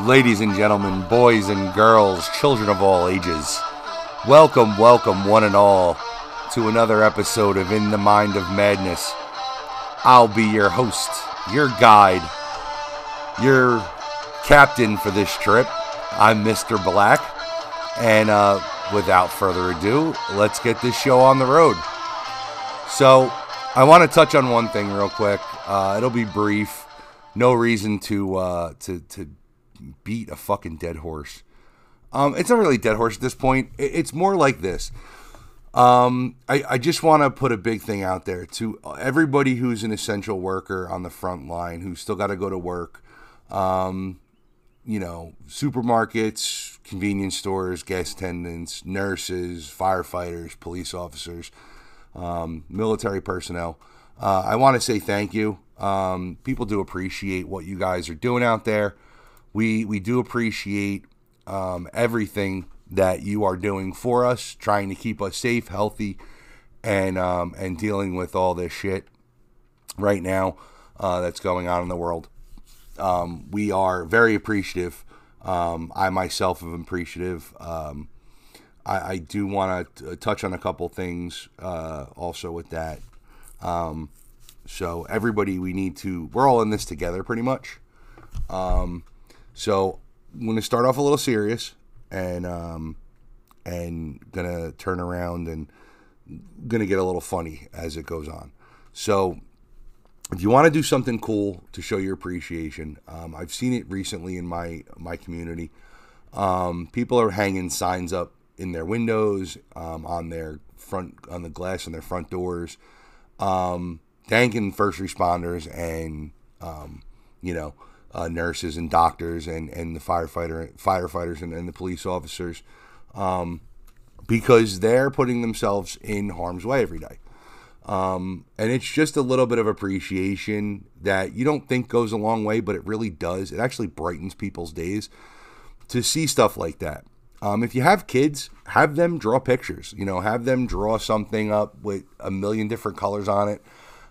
Ladies and gentlemen, boys and girls, children of all ages, welcome, welcome, one and all, to another episode of In the Mind of Madness. I'll be your host, your guide, your captain for this trip. I'm Mr. Black, and uh, without further ado, let's get this show on the road. So, I want to touch on one thing real quick. Uh, it'll be brief. No reason to uh, to to beat a fucking dead horse. Um, it's not really a dead horse at this point. It's more like this. Um, I, I just want to put a big thing out there to everybody who's an essential worker on the front line who's still got to go to work. Um, you know, supermarkets, convenience stores, gas attendants, nurses, firefighters, police officers, um, military personnel. Uh, I want to say thank you. Um, people do appreciate what you guys are doing out there. We we do appreciate um, everything that you are doing for us, trying to keep us safe, healthy, and um, and dealing with all this shit right now uh, that's going on in the world. Um, we are very appreciative. Um, I myself am appreciative. Um, I, I, do want to touch on a couple things uh, also with that. Um, so everybody, we need to. We're all in this together, pretty much. Um, so I'm going to start off a little serious, and um, and gonna turn around and gonna get a little funny as it goes on. So if you want to do something cool to show your appreciation, um, I've seen it recently in my my community. Um, people are hanging signs up in their windows, um, on their front, on the glass on their front doors, um, thanking first responders and um, you know uh, nurses and doctors and, and the firefighter firefighters and, and the police officers um, because they're putting themselves in harm's way every day. Um, and it's just a little bit of appreciation that you don't think goes a long way, but it really does. It actually brightens people's days to see stuff like that. Um, if you have kids, have them draw pictures. You know, have them draw something up with a million different colors on it.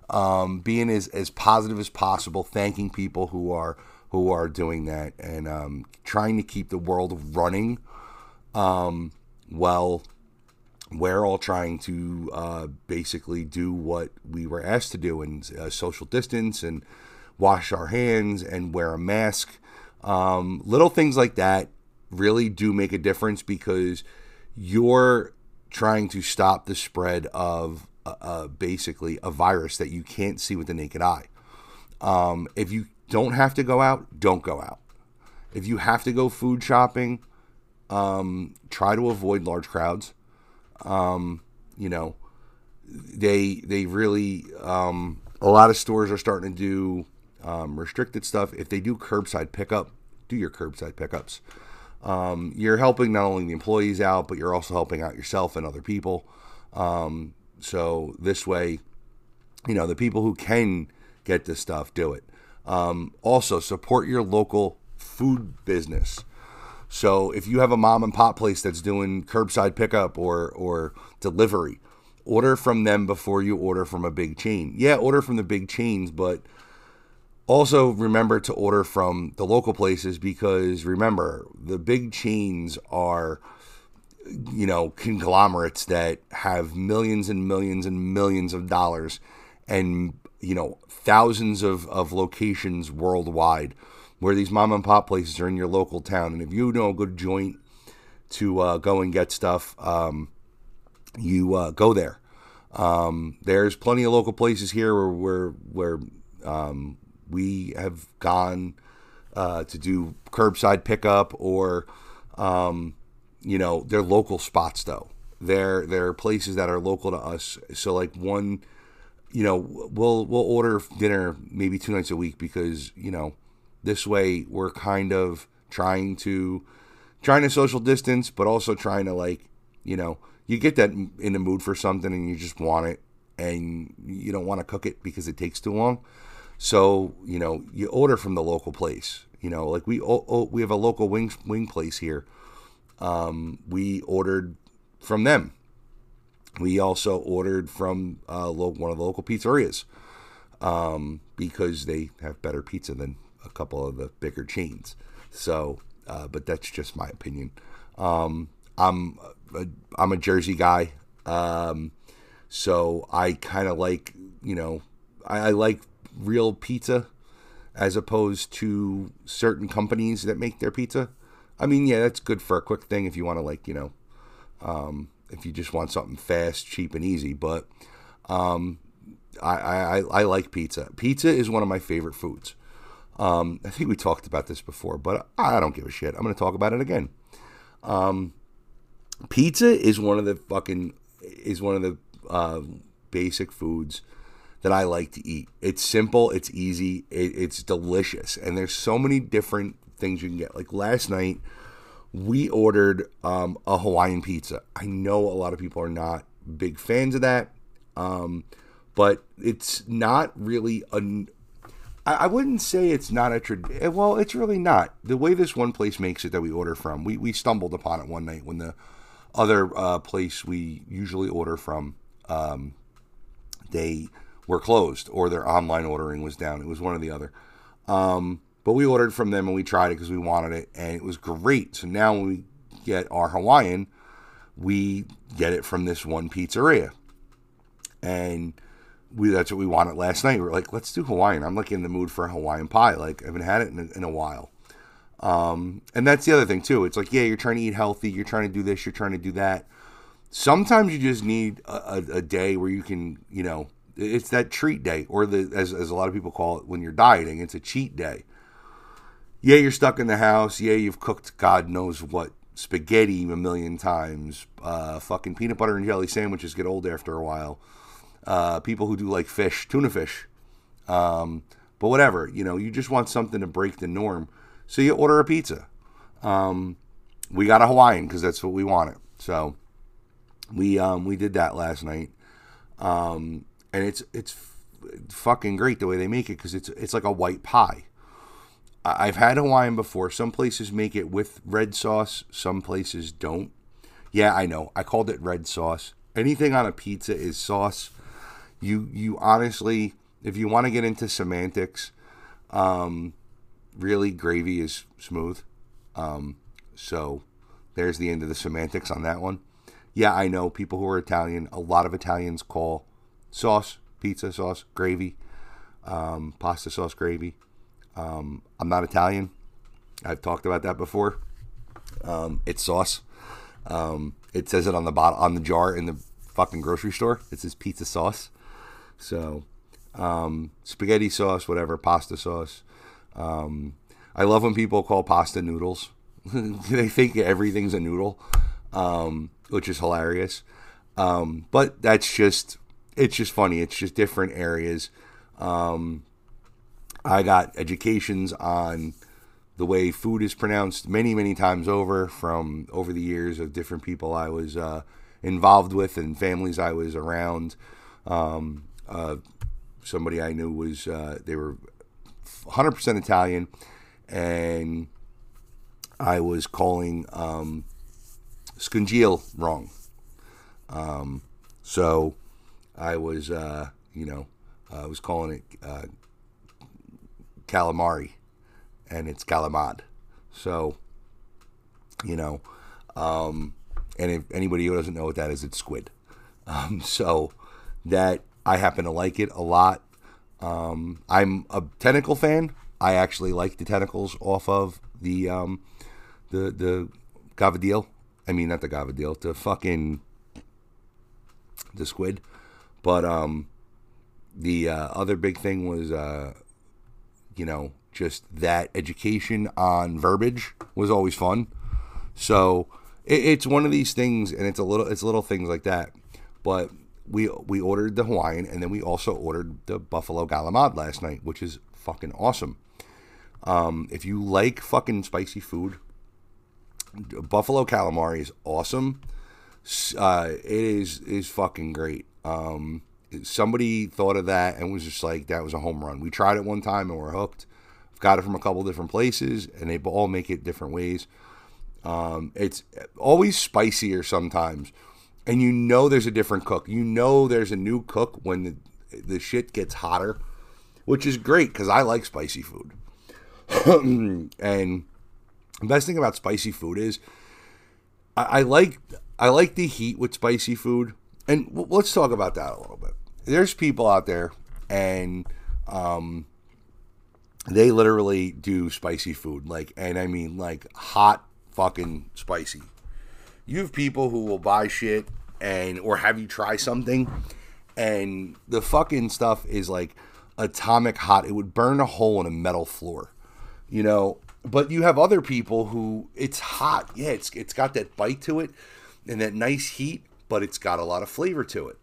Um, being as, as positive as possible, thanking people who are who are doing that, and um, trying to keep the world running. Um, well, we're all trying to uh, basically do what we were asked to do and uh, social distance and wash our hands and wear a mask. Um, little things like that really do make a difference because you're trying to stop the spread of uh, uh basically a virus that you can't see with the naked eye. Um, if you don't have to go out, don't go out. If you have to go food shopping, um, try to avoid large crowds. Um, you know, they they really um, a lot of stores are starting to do um, restricted stuff. If they do curbside pickup, do your curbside pickups. Um, you're helping not only the employees out, but you're also helping out yourself and other people. Um, so this way, you know, the people who can get this stuff do it. Um, also, support your local food business. So if you have a mom and pop place that's doing curbside pickup or or delivery, order from them before you order from a big chain. Yeah, order from the big chains, but also remember to order from the local places because remember, the big chains are you know, conglomerates that have millions and millions and millions of dollars and you know thousands of, of locations worldwide where these mom and pop places are in your local town. And if you know a good joint to uh, go and get stuff um, you uh, go there. Um, there's plenty of local places here where where, where um, we have gone uh, to do curbside pickup or um, you know they're local spots though. They're they're places that are local to us. So like one you know, we'll we'll order dinner maybe two nights a week because you know this way we're kind of trying to trying to social distance, but also trying to like you know you get that in the mood for something and you just want it and you don't want to cook it because it takes too long. So you know you order from the local place. You know, like we oh, oh, we have a local wing wing place here. Um, we ordered from them we also ordered from uh, one of the local pizzerias um, because they have better pizza than a couple of the bigger chains. So, uh, but that's just my opinion. Um, I'm a, I'm a Jersey guy, um, so I kind of like you know I, I like real pizza as opposed to certain companies that make their pizza. I mean, yeah, that's good for a quick thing if you want to like you know um, if you just want something fast, cheap, and easy. But um, I, I, I like pizza. Pizza is one of my favorite foods. Um, I think we talked about this before, but I don't give a shit. I'm going to talk about it again. Um, pizza is one of the fucking is one of the uh, basic foods that I like to eat. It's simple, it's easy, it, it's delicious, and there's so many different things you can get. Like last night, we ordered um, a Hawaiian pizza. I know a lot of people are not big fans of that, um, but it's not really a. I wouldn't say it's not a tradition. Eh, well, it's really not. The way this one place makes it that we order from, we, we stumbled upon it one night when the other uh, place we usually order from, um, they were closed or their online ordering was down. It was one or the other. Um, but we ordered from them and we tried it because we wanted it and it was great. So now when we get our Hawaiian, we get it from this one pizzeria. And we that's what we wanted last night. We are like, let's do Hawaiian. I'm like in the mood for a Hawaiian pie. Like I haven't had it in a, in a while. Um, and that's the other thing too. It's like, yeah, you're trying to eat healthy. You're trying to do this. You're trying to do that. Sometimes you just need a, a, a day where you can, you know, it's that treat day, or the as, as a lot of people call it when you're dieting, it's a cheat day yeah, you're stuck in the house. Yeah, you've cooked God knows what spaghetti a million times. Uh, fucking peanut butter and jelly sandwiches get old after a while. Uh, people who do like fish, tuna fish. Um, but whatever, you know, you just want something to break the norm. So you order a pizza. Um, we got a Hawaiian because that's what we wanted. So we um, we did that last night, um, and it's it's fucking great the way they make it because it's it's like a white pie. I've had Hawaiian before. Some places make it with red sauce, some places don't. Yeah, I know. I called it red sauce. Anything on a pizza is sauce. You you honestly, if you want to get into semantics, um, really gravy is smooth. Um, so there's the end of the semantics on that one. Yeah, I know people who are Italian. A lot of Italians call sauce pizza sauce gravy, um, pasta sauce gravy. Um, I'm not Italian. I've talked about that before. Um, it's sauce. Um, it says it on the bottom on the jar in the fucking grocery store. It says pizza sauce. So um, spaghetti sauce, whatever, pasta sauce. Um, I love when people call pasta noodles. they think everything's a noodle, um, which is hilarious. but that's just it's just funny. It's just different areas. Um, I got educations on the way food is pronounced many, many times over from over the years of different people I was uh, involved with and families I was around. Um, uh, somebody I knew was, uh, they were 100% Italian, and I was calling um, wrong. Um, so I was, uh, you know, I was calling it uh, calamari, and it's calamad. So, you know, um, and if anybody who doesn't know what that is, it's squid. Um, so that I happen to like it a lot. Um, I'm a tentacle fan. I actually like the tentacles off of the um, the the gavadil. I mean, not the gavadil, the fucking the squid. But um, the uh, other big thing was uh, you know, just that education on verbiage was always fun. So it, it's one of these things, and it's a little, it's little things like that. But we we ordered the Hawaiian, and then we also ordered the Buffalo Galamad last night, which is fucking awesome. Um, if you like fucking spicy food, Buffalo calamari is awesome. Uh, it is is fucking great. Um, somebody thought of that and was just like, that was a home run. We tried it one time and we're hooked. I've got it from a couple different places and they all make it different ways. Um, it's always spicier sometimes. And you know there's a different cook. You know there's a new cook when the, the shit gets hotter, which is great because I like spicy food. and the best thing about spicy food is I, I like I like the heat with spicy food. And let's talk about that a little bit. There's people out there and um, they literally do spicy food like and I mean like hot fucking spicy. You have people who will buy shit and or have you try something and the fucking stuff is like atomic hot. It would burn a hole in a metal floor. You know, but you have other people who it's hot. Yeah, it's it's got that bite to it and that nice heat, but it's got a lot of flavor to it.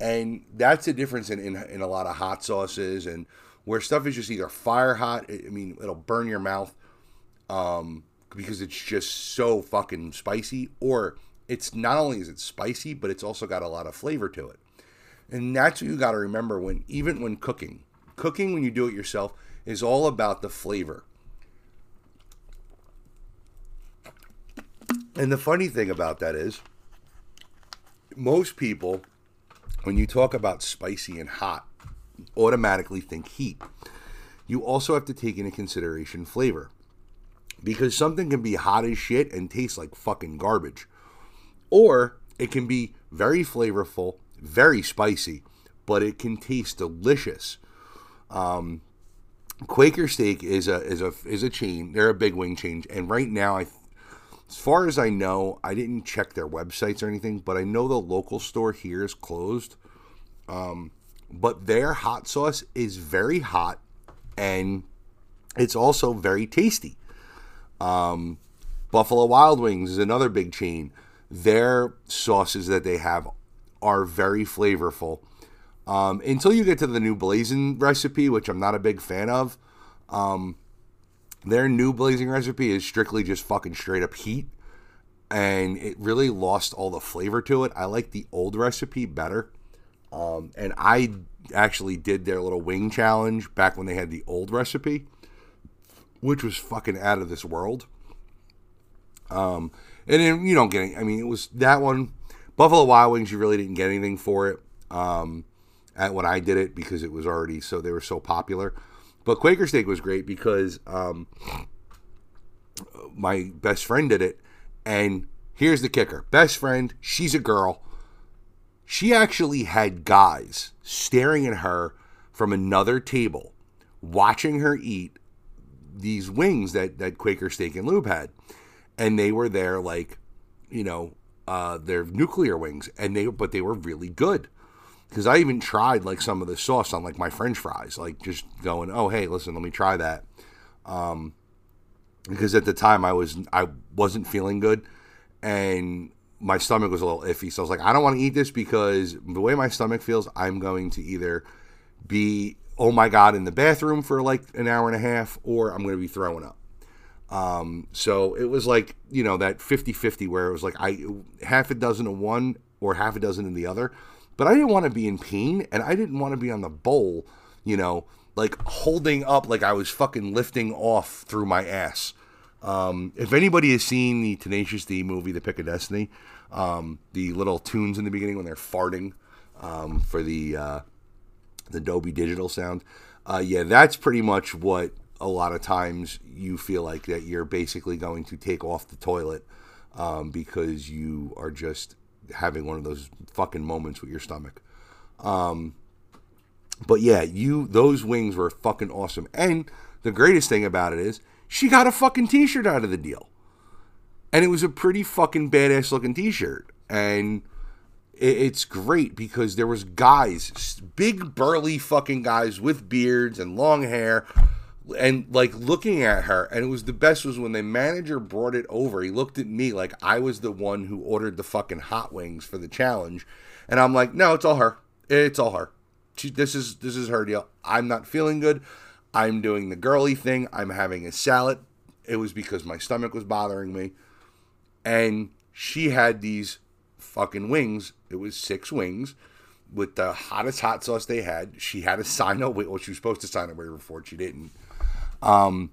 And that's the difference in, in, in a lot of hot sauces and where stuff is just either fire hot. I mean, it'll burn your mouth um, because it's just so fucking spicy, or it's not only is it spicy, but it's also got a lot of flavor to it. And that's what you got to remember when even when cooking. Cooking when you do it yourself is all about the flavor. And the funny thing about that is, most people, when you talk about spicy and hot, automatically think heat. You also have to take into consideration flavor. Because something can be hot as shit and taste like fucking garbage. Or it can be very flavorful, very spicy, but it can taste delicious. Um, Quaker Steak is a is a is a chain. They're a big wing chain, and right now I as far as I know, I didn't check their websites or anything, but I know the local store here is closed. Um, but their hot sauce is very hot and it's also very tasty. Um, Buffalo Wild Wings is another big chain. Their sauces that they have are very flavorful. Um, until you get to the new blazing recipe, which I'm not a big fan of. Um, their new blazing recipe is strictly just fucking straight up heat, and it really lost all the flavor to it. I like the old recipe better. Um, and I actually did their little wing challenge back when they had the old recipe, which was fucking out of this world. Um, and then you don't get any, I mean, it was that one. Buffalo Wild Wings, you really didn't get anything for it um, at when I did it because it was already so they were so popular. But Quaker Steak was great because um, my best friend did it. And here's the kicker best friend, she's a girl. She actually had guys staring at her from another table, watching her eat these wings that, that Quaker Steak and Lube had. And they were there like, you know, uh, they're nuclear wings, and they but they were really good because I even tried like some of the sauce on like my French fries, like just going, oh hey, listen, let me try that. Um, because at the time I was I wasn't feeling good, and my stomach was a little iffy, so I was like, I don't want to eat this because the way my stomach feels, I'm going to either be oh my god in the bathroom for like an hour and a half, or I'm going to be throwing up. Um, so it was like you know that 50-50 where it was like I half a dozen of one or half a dozen in the other but I didn't want to be in pain and I didn't want to be on the bowl, you know, like holding up like I was fucking lifting off through my ass. Um, if anybody has seen the Tenacious D movie, The Pick of Destiny, um, the little tunes in the beginning when they're farting um, for the uh, the Dolby Digital sound, uh, yeah, that's pretty much what a lot of times you feel like that you're basically going to take off the toilet um, because you are just having one of those fucking moments with your stomach. Um, but yeah, you those wings were fucking awesome. And the greatest thing about it is she got a fucking t-shirt out of the deal. And it was a pretty fucking badass looking t-shirt. And it, it's great because there was guys, big burly fucking guys with beards and long hair and like looking at her and it was the best was when the manager brought it over. He looked at me like i was the one who ordered the fucking hot wings for the challenge and i'm like no it's all her. It's all her. She, this is this is her deal. I'm not feeling good. I'm doing the girly thing. I'm having a salad. It was because my stomach was bothering me and she had these fucking wings. It was six wings with the hottest hot sauce they had. She had to sign a waiver well she was supposed to sign a waiver for it she didn't um,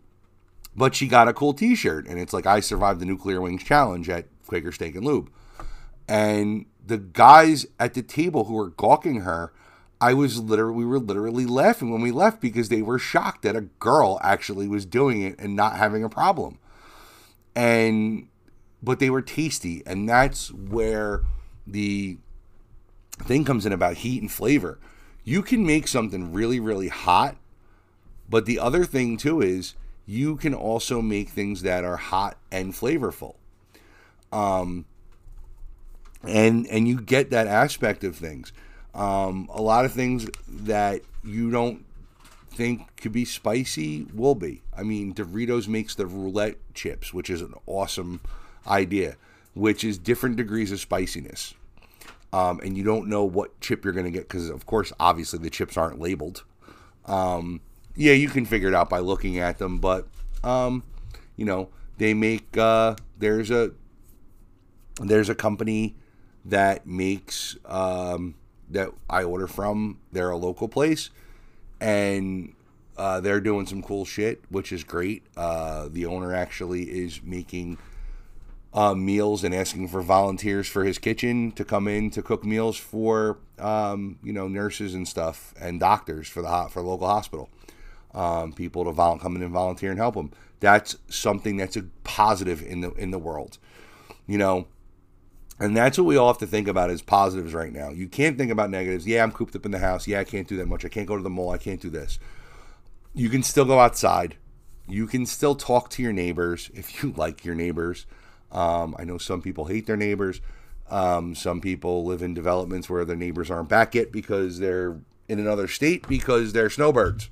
but she got a cool T-shirt, and it's like I survived the Nuclear Wings Challenge at Quaker Steak and Lube, and the guys at the table who were gawking her, I was literally, we were literally laughing when we left because they were shocked that a girl actually was doing it and not having a problem. And, but they were tasty. And that's where the thing comes in about heat and flavor. You can make something really, really hot. But the other thing too is you can also make things that are hot and flavorful. Um, and and you get that aspect of things. Um, a lot of things that you don't think could be spicy will be. I mean, Doritos makes the roulette chips, which is an awesome idea, which is different degrees of spiciness. Um, and you don't know what chip you're going to get because, of course, obviously the chips aren't labeled. Um, yeah, you can figure it out by looking at them, but um, you know they make. Uh, there's a there's a company that makes um, that I order from. They're a local place, and uh, they're doing some cool shit, which is great. Uh, the owner actually is making uh, meals and asking for volunteers for his kitchen to come in to cook meals for um, you know nurses and stuff and doctors for the for the local hospital. Um, people to vol- come in and volunteer and help them. That's something that's a positive in the in the world. You know, and that's what we all have to think about is positives right now. You can't think about negatives. Yeah, I'm cooped up in the house. Yeah, I can't do that much. I can't go to the mall. I can't do this. You can still go outside. You can still talk to your neighbors if you like your neighbors. Um, I know some people hate their neighbors. Um, some people live in developments where their neighbors aren't back yet because they're in another state because they're snowbirds.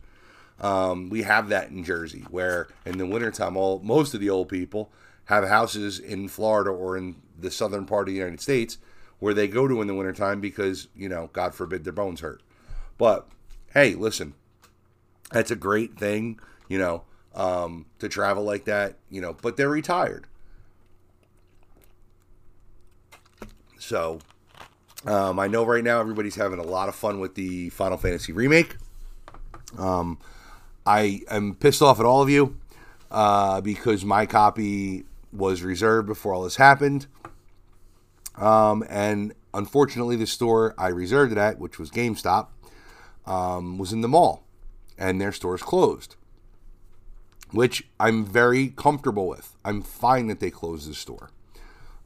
Um, we have that in Jersey, where in the wintertime, all most of the old people have houses in Florida or in the southern part of the United States where they go to in the wintertime because, you know, God forbid their bones hurt. But hey, listen, that's a great thing, you know, um, to travel like that, you know, but they're retired. So um, I know right now everybody's having a lot of fun with the Final Fantasy remake. Um, I am pissed off at all of you uh, because my copy was reserved before all this happened. Um, and unfortunately, the store I reserved it at, which was GameStop, um, was in the mall, and their store's closed. Which I'm very comfortable with. I'm fine that they closed the store.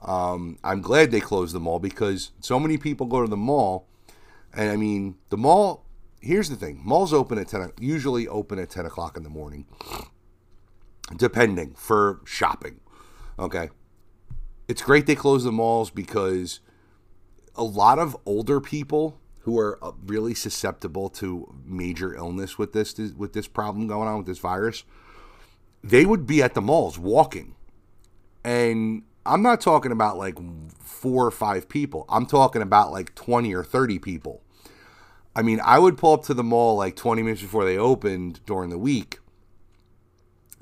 Um, I'm glad they closed the mall because so many people go to the mall, and I mean the mall. Here's the thing: malls open at ten, usually open at ten o'clock in the morning, depending for shopping. Okay, it's great they close the malls because a lot of older people who are uh, really susceptible to major illness with this with this problem going on with this virus, they would be at the malls walking. And I'm not talking about like four or five people. I'm talking about like 20 or 30 people. I mean, I would pull up to the mall like 20 minutes before they opened during the week.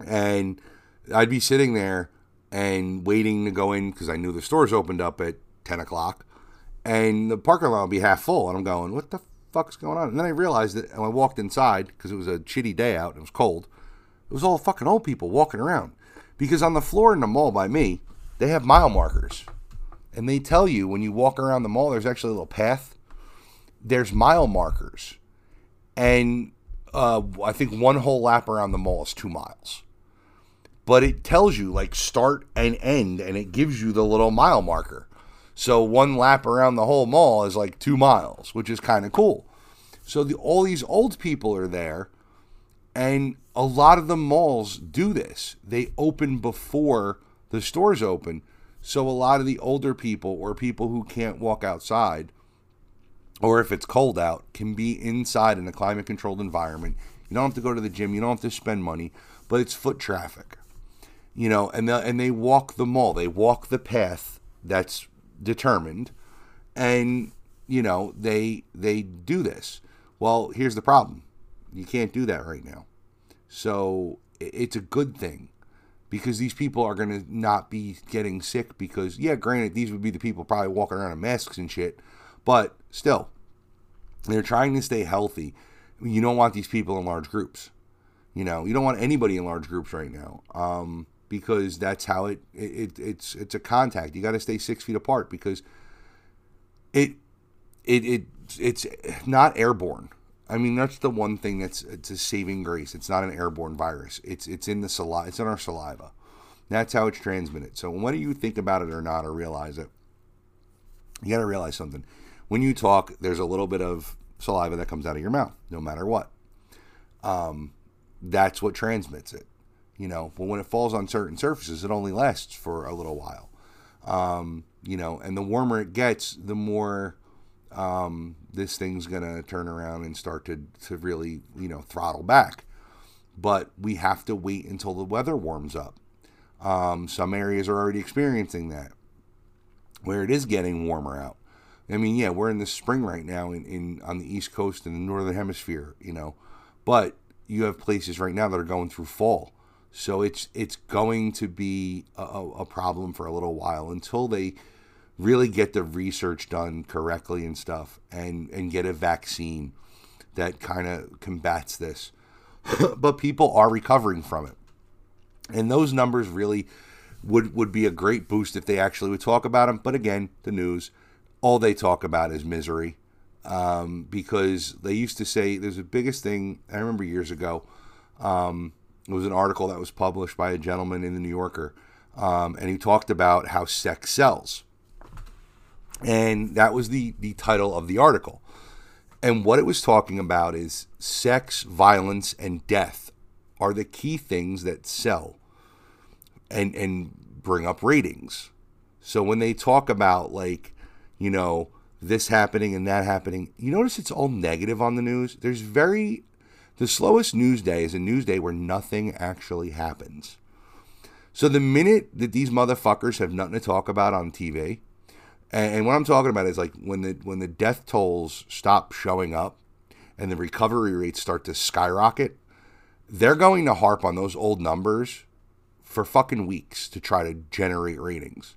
And I'd be sitting there and waiting to go in because I knew the stores opened up at 10 o'clock and the parking lot would be half full. And I'm going, what the fuck's going on? And then I realized that when I walked inside because it was a shitty day out, and it was cold, it was all fucking old people walking around. Because on the floor in the mall by me, they have mile markers. And they tell you when you walk around the mall, there's actually a little path. There's mile markers. And uh, I think one whole lap around the mall is two miles but it tells you like start and end and it gives you the little mile marker. So one lap around the whole mall is like two miles, which is kind of cool. So the, all these old people are there, and a lot of the malls do this. They open before the stores open. So a lot of the older people or people who can't walk outside, or if it's cold out, can be inside in a climate controlled environment. You don't have to go to the gym, you don't have to spend money, but it's foot traffic you know, and the, and they walk the mall. They walk the path that's determined, and you know they they do this. Well, here's the problem: you can't do that right now. So it's a good thing because these people are going to not be getting sick. Because yeah, granted, these would be the people probably walking around in masks and shit, but still, they're trying to stay healthy. You don't want these people in large groups. You know, you don't want anybody in large groups right now. Um, because that's how it, it, it it's it's a contact. You got to stay six feet apart because it it it it's not airborne. I mean, that's the one thing that's it's a saving grace. It's not an airborne virus. It's it's in the saliva. It's in our saliva. That's how it's transmitted. So whether you think about it or not or realize it, you got to realize something. When you talk, there's a little bit of saliva that comes out of your mouth, no matter what. Um, that's what transmits it. You know, but when it falls on certain surfaces, it only lasts for a little while. Um, you know, and the warmer it gets, the more um, this thing's gonna turn around and start to to really you know throttle back. But we have to wait until the weather warms up. Um, some areas are already experiencing that, where it is getting warmer out. I mean, yeah, we're in the spring right now in, in on the East Coast in the Northern Hemisphere, you know, but you have places right now that are going through fall. So it's it's going to be a, a problem for a little while until they really get the research done correctly and stuff and and get a vaccine that kind of combats this. but people are recovering from it. And those numbers really would would be a great boost if they actually would talk about them. But again, the news, all they talk about is misery, um, because they used to say there's the biggest thing. I remember years ago, um, it was an article that was published by a gentleman in the New Yorker, um, and he talked about how sex sells. And that was the, the title of the article. And what it was talking about is sex, violence, and death are the key things that sell and, and bring up ratings. So when they talk about, like, you know, this happening and that happening, you notice it's all negative on the news. There's very, the slowest news day is a news day where nothing actually happens. So the minute that these motherfuckers have nothing to talk about on TV, and, what I'm talking about is like when the when the death tolls stop showing up and the recovery rates start to skyrocket, they're going to harp on those old numbers for fucking weeks to try to generate ratings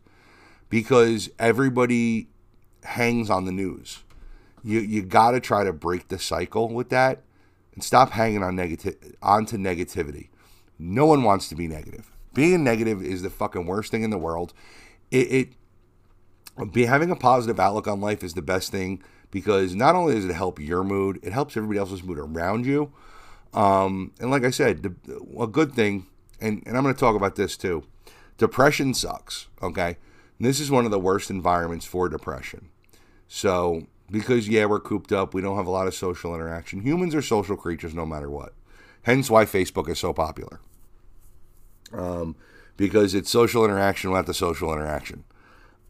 because everybody hangs on the news. You you got to try to break the cycle with that and stop hanging on negative onto negativity. No one wants to be negative. Being negative is the fucking worst thing in the world. It, it be having a positive outlook on life is the best thing because not only does it help your mood, it helps everybody else's mood around you. Um, and like I said, the, a good thing, and, and I'm going to talk about this too. Depression sucks. Okay, and this is one of the worst environments for depression. So because yeah, we're cooped up, we don't have a lot of social interaction. Humans are social creatures, no matter what. Hence why Facebook is so popular. Um, because it's social interaction without the social interaction.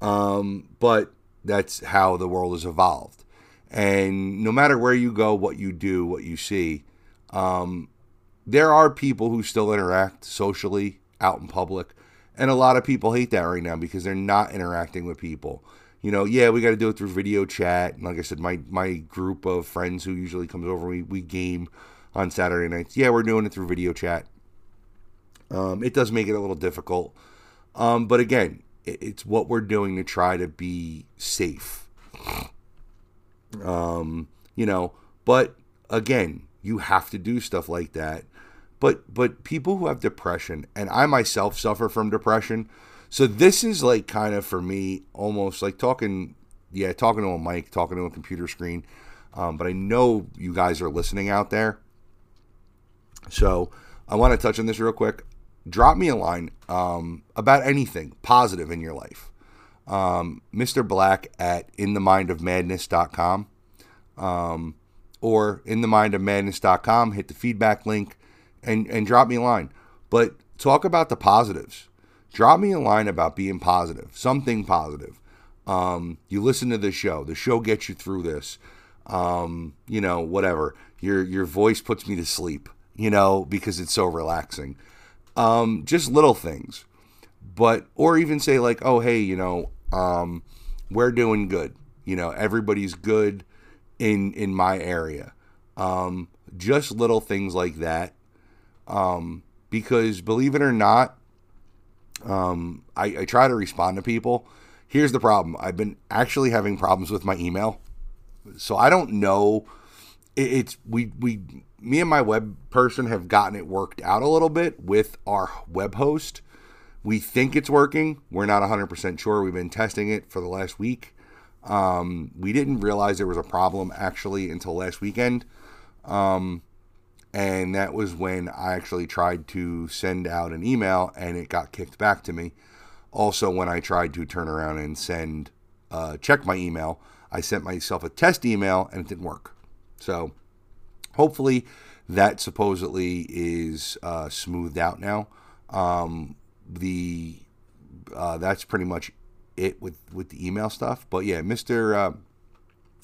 Um, but that's how the world has evolved. And no matter where you go, what you do, what you see, um, there are people who still interact socially out in public. And a lot of people hate that right now because they're not interacting with people. You know, yeah, we got to do it through video chat. And like I said, my, my group of friends who usually comes over, we, we game on Saturday nights. Yeah, we're doing it through video chat. Um, it does make it a little difficult. Um, but again, it's what we're doing to try to be safe. Um, you know, but again, you have to do stuff like that. But but people who have depression, and I myself suffer from depression, so this is like kind of for me almost like talking, yeah, talking to a mic, talking to a computer screen. Um, but I know you guys are listening out there. So I want to touch on this real quick drop me a line um, about anything positive in your life. Um, Mr. Black at inthemindofmadness.com um, or inthemindofmadness.com. Hit the feedback link and, and drop me a line. But talk about the positives. Drop me a line about being positive, something positive. Um, you listen to the show. The show gets you through this. Um, you know, whatever. Your your voice puts me to sleep. You know, because it's so relaxing. Um, just little things. But, or even say, like, oh, hey, you know, um, we're doing good. You know, everybody's good in in my area. Um, just little things like that. Um, because believe it or not, um, I, I try to respond to people. Here's the problem: I've been actually having problems with my email, so I don't know. It, it's we we me and my web person have gotten it worked out a little bit with our web host. We think it's working. We're not 100% sure. We've been testing it for the last week. Um, we didn't realize there was a problem actually until last weekend. Um, and that was when I actually tried to send out an email and it got kicked back to me. Also, when I tried to turn around and send, uh, check my email, I sent myself a test email and it didn't work. So, hopefully, that supposedly is uh, smoothed out now. Um, the uh, that's pretty much it with with the email stuff. But yeah, Mister, uh,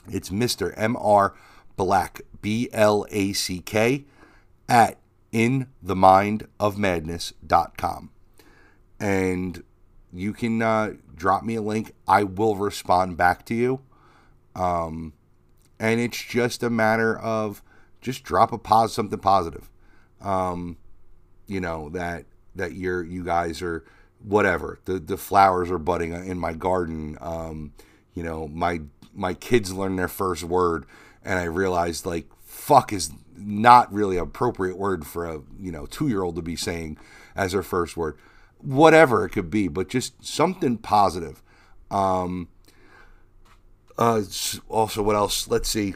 it's Mister M R Black B L A C K at in the mind of madness.com. and you can uh, drop me a link. I will respond back to you. Um, and it's just a matter of just drop a pause something positive. Um, you know that that you're you guys are whatever the the flowers are budding in my garden. Um, you know my my kids learn their first word, and I realized like fuck is not really an appropriate word for a you know two year old to be saying as their first word. Whatever it could be, but just something positive. Um, uh, also, what else? Let's see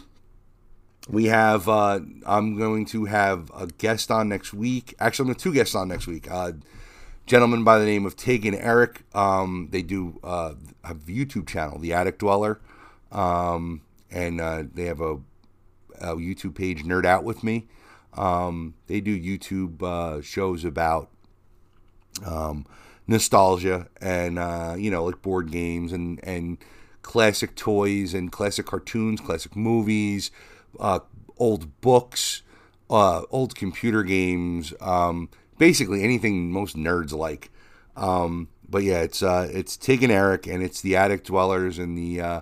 we have uh, i'm going to have a guest on next week actually i'm going to two guests on next week uh, gentleman by the name of tig and eric um, they do uh, a youtube channel the attic dweller um, and uh, they have a, a, youtube page nerd out with me um, they do youtube uh, shows about um, nostalgia and uh, you know like board games and and classic toys and classic cartoons classic movies uh, old books, uh, old computer games, um, basically anything most nerds like. Um, but yeah, it's uh, it's Tig and Eric, and it's the Attic Dwellers, and the uh,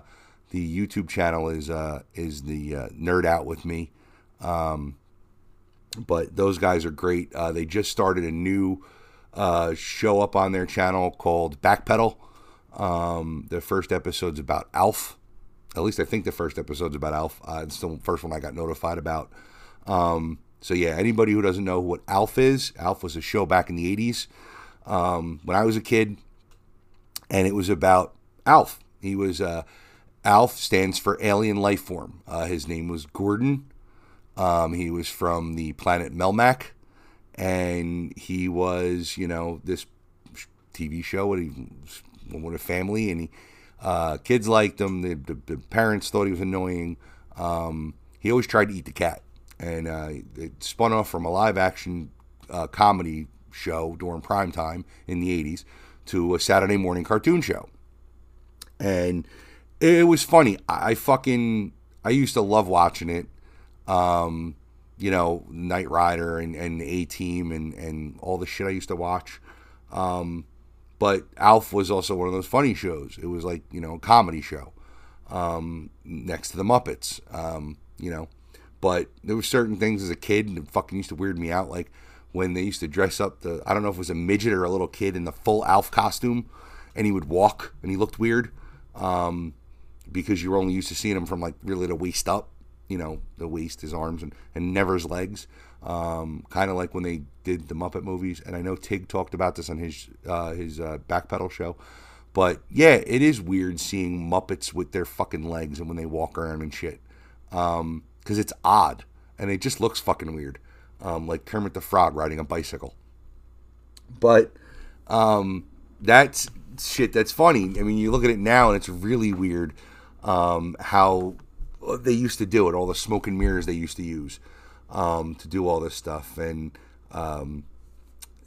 the YouTube channel is uh, is the uh, Nerd Out with me. Um, but those guys are great. Uh, they just started a new uh, show up on their channel called Backpedal. Um, the first episode's about Alf, at least I think the first episode's about Alf. Uh, it's the first one I got notified about. Um, so yeah, anybody who doesn't know what Alf is, Alf was a show back in the '80s um, when I was a kid, and it was about Alf. He was uh, Alf stands for alien life form. Uh, his name was Gordon. Um, he was from the planet Melmac, and he was, you know, this TV show. With a family, and he uh, kids liked him. The, the, the, parents thought he was annoying. Um, he always tried to eat the cat, and uh, it spun off from a live action uh, comedy show during prime time in the '80s to a Saturday morning cartoon show, and it was funny. I, fucking I used to love watching it. Um, you know, Knight Rider and, and A Team and, and all the shit I used to watch. Um, but Alf was also one of those funny shows. It was like you know a comedy show um, next to the Muppets. Um, you know, but there were certain things as a kid that fucking used to weird me out, like when they used to dress up the I don't know if it was a midget or a little kid in the full Alf costume, and he would walk and he looked weird um, because you were only used to seeing him from like really the waist up, you know, the waist, his arms, and, and never his legs. Um, kind of like when they did the Muppet movies, and I know Tig talked about this on his uh, his uh, backpedal show. But yeah, it is weird seeing Muppets with their fucking legs and when they walk around and shit, because um, it's odd and it just looks fucking weird, um, like Kermit the Frog riding a bicycle. But um, that's shit. That's funny. I mean, you look at it now and it's really weird um, how they used to do it. All the smoke and mirrors they used to use um, to do all this stuff. And um,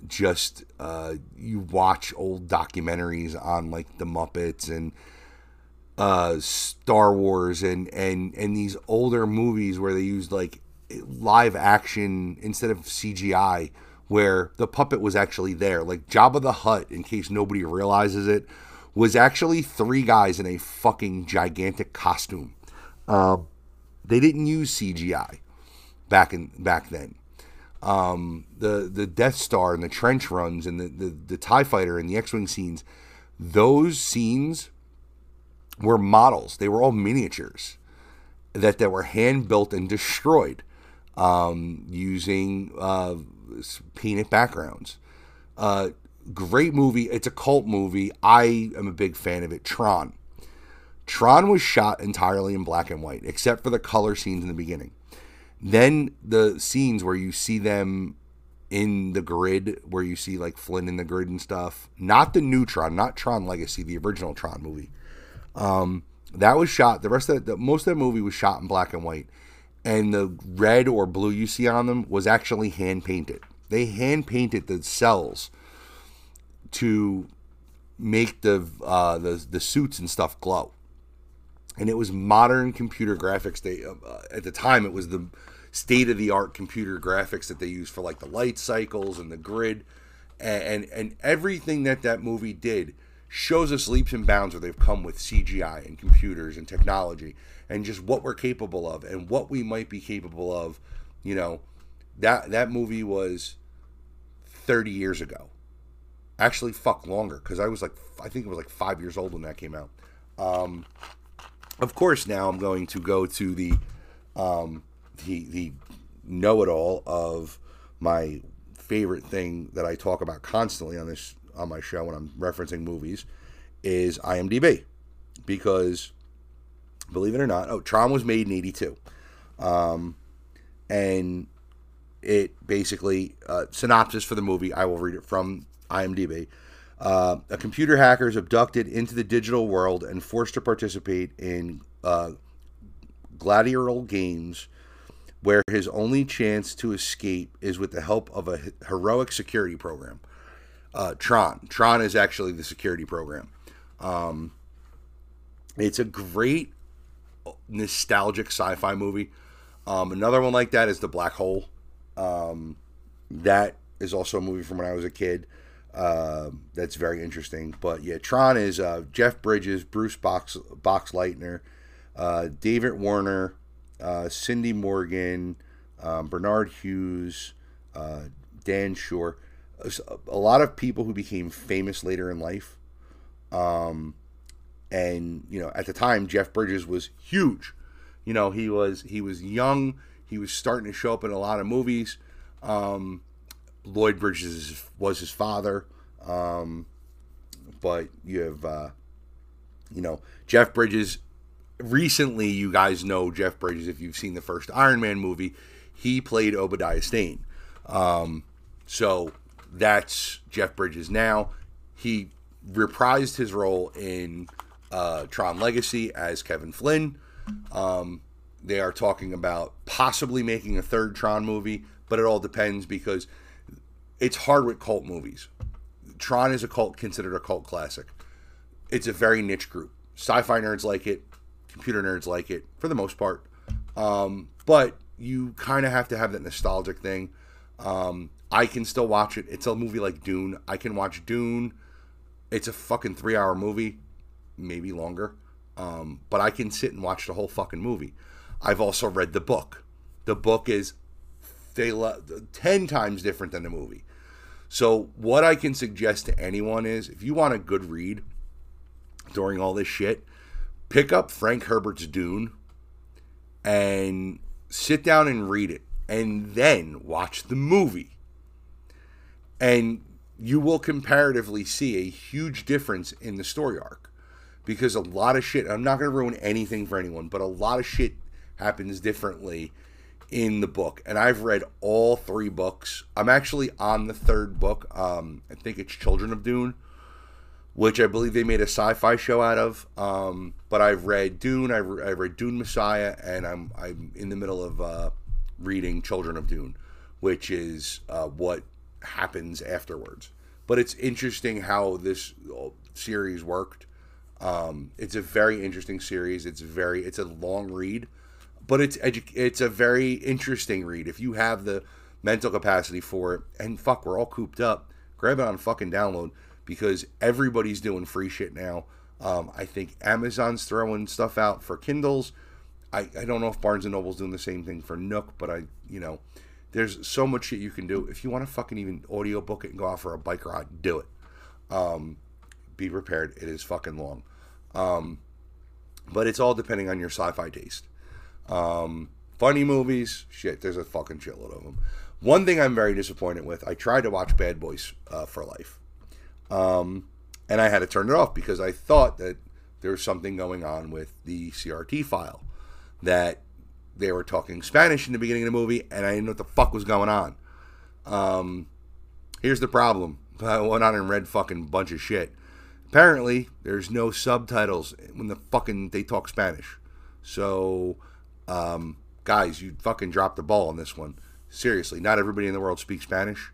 just uh, you watch old documentaries on like the Muppets and uh, Star Wars and, and, and these older movies where they used like live action instead of CGI where the puppet was actually there. Like Jabba the Hutt, in case nobody realizes it, was actually three guys in a fucking gigantic costume. Uh, they didn't use CGI back in back then. Um, the the Death Star and the trench runs and the, the, the Tie Fighter and the X Wing scenes, those scenes were models. They were all miniatures that that were hand built and destroyed um, using uh, painted backgrounds. Uh, great movie. It's a cult movie. I am a big fan of it. Tron. Tron was shot entirely in black and white, except for the color scenes in the beginning. Then the scenes where you see them in the grid, where you see like Flynn in the grid and stuff, not the new Tron, not Tron Legacy, the original Tron movie. Um, that was shot. The rest of the, most of the movie was shot in black and white, and the red or blue you see on them was actually hand painted. They hand painted the cells to make the uh, the the suits and stuff glow and it was modern computer graphics. They uh, at the time it was the state of the art computer graphics that they used for like the light cycles and the grid, and, and and everything that that movie did shows us leaps and bounds where they've come with CGI and computers and technology and just what we're capable of and what we might be capable of. You know, that that movie was 30 years ago. Actually, fuck longer because I was like I think it was like five years old when that came out. Um, of course, now I'm going to go to the um, the the know-it-all of my favorite thing that I talk about constantly on this on my show when I'm referencing movies is IMDb because believe it or not, oh, Tron was made in '82, um, and it basically uh, synopsis for the movie. I will read it from IMDb. Uh, a computer hacker is abducted into the digital world and forced to participate in uh, gladiatorial games where his only chance to escape is with the help of a heroic security program. Uh, Tron. Tron is actually the security program. Um, it's a great nostalgic sci-fi movie. Um, another one like that is The Black Hole. Um, that is also a movie from when I was a kid. Uh, that's very interesting. But yeah, Tron is uh, Jeff Bridges, Bruce Box Boxleitner, uh, David Warner, uh, Cindy Morgan, um, Bernard Hughes, uh, Dan Shor, a lot of people who became famous later in life. Um, and you know, at the time, Jeff Bridges was huge. You know, he was he was young. He was starting to show up in a lot of movies. Um, Lloyd Bridges was his father. Um, but you have, uh, you know, Jeff Bridges. Recently, you guys know Jeff Bridges if you've seen the first Iron Man movie. He played Obadiah Stane. Um, so that's Jeff Bridges now. He reprised his role in uh, Tron Legacy as Kevin Flynn. Um, they are talking about possibly making a third Tron movie, but it all depends because it's hard with cult movies. Tron is a cult considered a cult classic. It's a very niche group. Sci-fi nerds like it, computer nerds like it for the most part. Um, but you kind of have to have that nostalgic thing. Um, I can still watch it. It's a movie like Dune. I can watch Dune. It's a fucking three-hour movie, maybe longer. Um, but I can sit and watch the whole fucking movie. I've also read the book. The book is they lo- ten times different than the movie. So what I can suggest to anyone is, if you want a good read during all this shit, pick up Frank Herbert's Dune and sit down and read it, and then watch the movie. And you will comparatively see a huge difference in the story arc because a lot of shit, I'm not going to ruin anything for anyone, but a lot of shit happens differently in the book, and I've read all three books. I'm actually on the third book. Um, I think it's Children of Dune, which I believe they made a sci-fi show out of. Um, but I've read Dune, I've, I've, read Dune Messiah, and I'm I'm in the middle of uh, reading Children of Dune, which is uh, what happens afterwards. But it's interesting how this uh, series worked. Um, it's a very interesting series. It's very it's a long read but it's edu- it's a very interesting read if you have the mental capacity for it. And fuck, we're all cooped up. Grab it on fucking download because everybody's doing free shit now. Um, I think Amazon's throwing stuff out for Kindles. I, I don't know if Barnes and Noble's doing the same thing for Nook, but I you know, there's so much shit you can do. If you want to fucking even audiobook it and go out for a bike ride, do it. Um, be prepared. It is fucking long. Um, but it's all depending on your sci-fi taste. Um, funny movies, shit, there's a fucking shitload of them. One thing I'm very disappointed with, I tried to watch Bad Boys uh, for Life, um, and I had to turn it off because I thought that there was something going on with the CRT file that they were talking Spanish in the beginning of the movie, and I didn't know what the fuck was going on. Um, here's the problem. I went on and read fucking bunch of shit. Apparently, there's no subtitles when the fucking they talk Spanish. So, um, guys, you fucking dropped the ball on this one. Seriously, not everybody in the world speaks Spanish.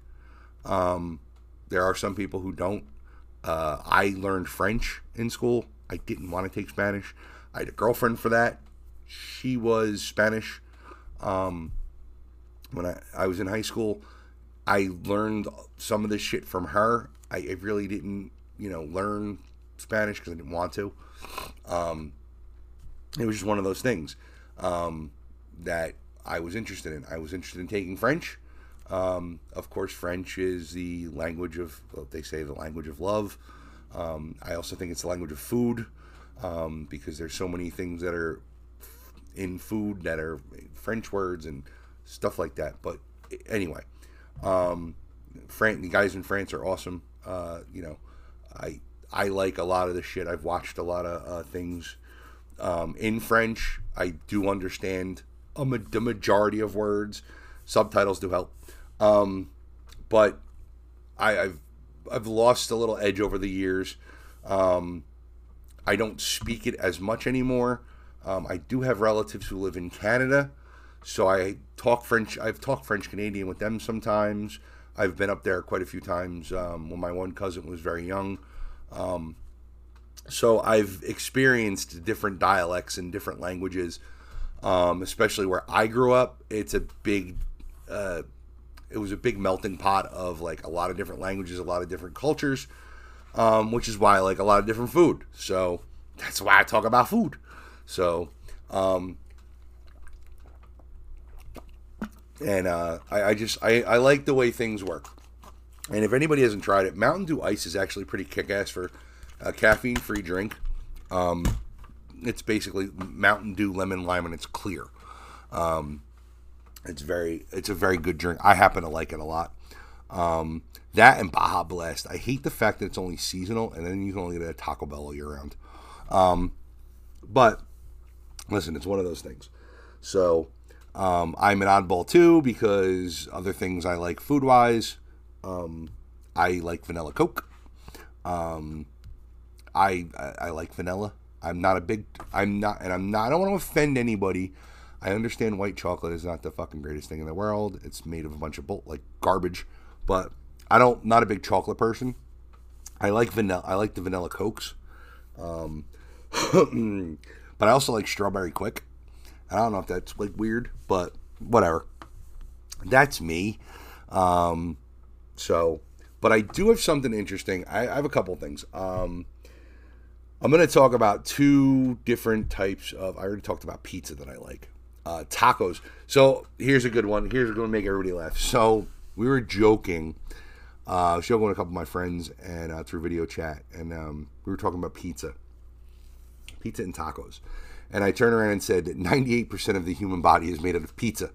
Um, there are some people who don't. Uh, I learned French in school. I didn't want to take Spanish. I had a girlfriend for that. She was Spanish. Um, when I, I was in high school, I learned some of this shit from her. I, I really didn't, you know, learn Spanish because I didn't want to. Um, it was just one of those things um, that I was interested in. I was interested in taking French. Um, of course, French is the language of, well, they say the language of love. Um, I also think it's the language of food um, because there's so many things that are in food that are French words and stuff like that. But anyway, um, France, the guys in France are awesome. Uh, you know, I I like a lot of the shit. I've watched a lot of uh, things um, in French. I do understand a ma- the majority of words. Subtitles do help, um, but I, have I've lost a little edge over the years. Um, I don't speak it as much anymore. Um, I do have relatives who live in Canada, so I talk French. I've talked French Canadian with them sometimes. I've been up there quite a few times um, when my one cousin was very young. Um, so I've experienced different dialects and different languages, um, especially where I grew up. It's a big, uh, it was a big melting pot of like a lot of different languages, a lot of different cultures, um, which is why I like a lot of different food. So that's why I talk about food. So, um, and uh, I, I, just I, I like the way things work. And if anybody hasn't tried it, Mountain Dew Ice is actually pretty kick-ass for a caffeine-free drink. Um, it's basically Mountain Dew lemon lime, and it's clear. Um, it's very it's a very good drink. I happen to like it a lot. Um, that and Baja Blast. I hate the fact that it's only seasonal, and then you can only get it at Taco Bell all year round. Um, but listen, it's one of those things. So um, I'm an oddball too because other things I like food wise. Um, I like vanilla Coke. Um, I, I, I like vanilla. I'm not a big. I'm not, and I'm not. I don't want to offend anybody. I understand white chocolate is not the fucking greatest thing in the world. It's made of a bunch of bull, like garbage, but I don't. Not a big chocolate person. I like vanilla. I like the vanilla cokes. Um, but I also like strawberry quick. I don't know if that's like weird, but whatever. That's me. Um, so, but I do have something interesting. I, I have a couple things. Um, I'm going to talk about two different types of. I already talked about pizza that I like. Uh, tacos. So here's a good one. Here's going to make everybody laugh. So we were joking. Uh, I was joking with a couple of my friends and uh, through video chat, and um, we were talking about pizza, pizza and tacos and I turned around and said 98% of the human body is made out of pizza,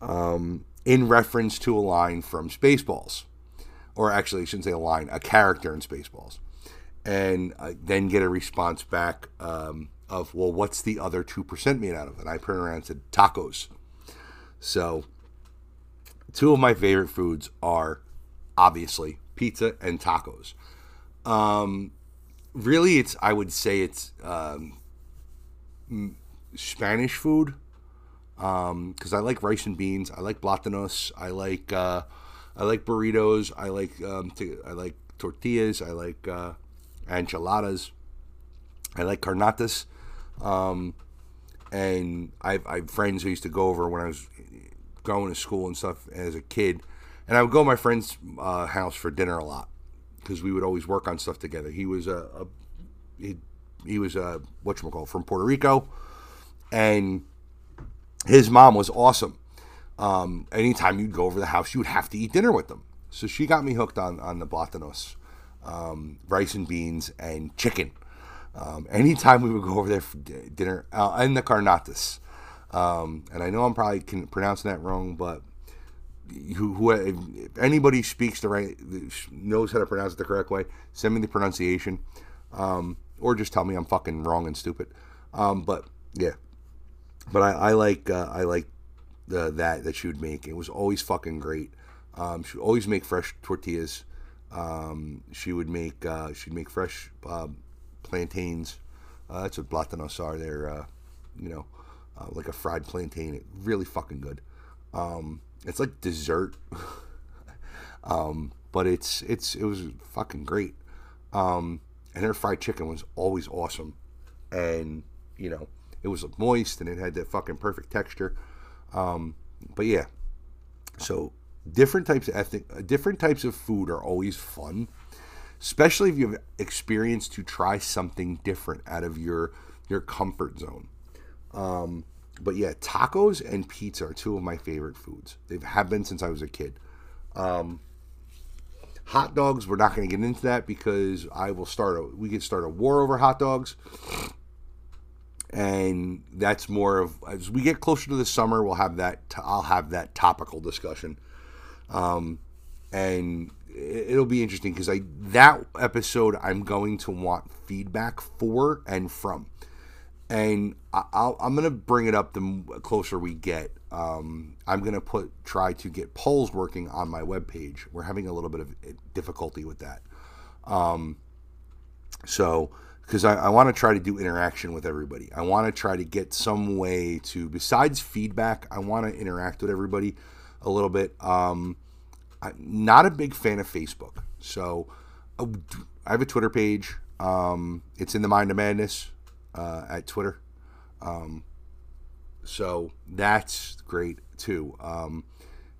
um, in reference to a line from Spaceballs, or actually, I shouldn't say a line, a character in Spaceballs, and then get a response back um, of, well, what's the other 2% made out of? And I turned around and said tacos. So, two of my favorite foods are obviously pizza and tacos. Um, really, it's I would say it's um, Spanish food because um, I like rice and beans. I like platanos. I like uh, I like burritos. I like um, t- I like tortillas. I like uh, enchiladas. I like carnatas. Um, and I've, I have friends who used to go over when I was going to school and stuff as a kid, and I would go to my friend's uh, house for dinner a lot because we would always work on stuff together. He was a, a he he was a what you call from Puerto Rico, and his mom was awesome. Um, anytime you'd go over the house, you would have to eat dinner with them. So she got me hooked on on the platanos, um, rice and beans, and chicken. Um, anytime we would go over there for dinner, uh, and the carnatas. Um, and I know I'm probably can, pronouncing that wrong, but who, who if anybody speaks the right knows how to pronounce it the correct way, send me the pronunciation. Um, or just tell me I'm fucking wrong and stupid. Um, but yeah, but I, I like uh, I like the that that she would make. It was always fucking great. Um, she would always make fresh tortillas. Um, she would make uh, she'd make fresh uh, plantains. Uh, that's what platanos are. They're uh, you know uh, like a fried plantain. It, really fucking good. Um, it's like dessert, um, but it's it's it was fucking great. Um, and her fried chicken was always awesome, and you know it was moist and it had that fucking perfect texture. Um, but yeah, so different types of ethnic, different types of food are always fun, especially if you have experience to try something different out of your your comfort zone. Um, but yeah, tacos and pizza are two of my favorite foods. They have been since I was a kid. Um, hot dogs, we're not going to get into that because I will start a we could start a war over hot dogs. And that's more of as we get closer to the summer, we'll have that. I'll have that topical discussion, um, and it'll be interesting because I that episode I'm going to want feedback for and from and i i'm gonna bring it up the closer we get. Um, I'm gonna put try to get polls working on my webpage. We're having a little bit of difficulty with that. Um, so because I, I want to try to do interaction with everybody. I want to try to get some way to besides feedback. I want to interact with everybody a little bit. Um, I'm not a big fan of Facebook, so uh, I have a Twitter page. Um, it's in the Mind of Madness uh, at Twitter. Um, so that's great too. Um,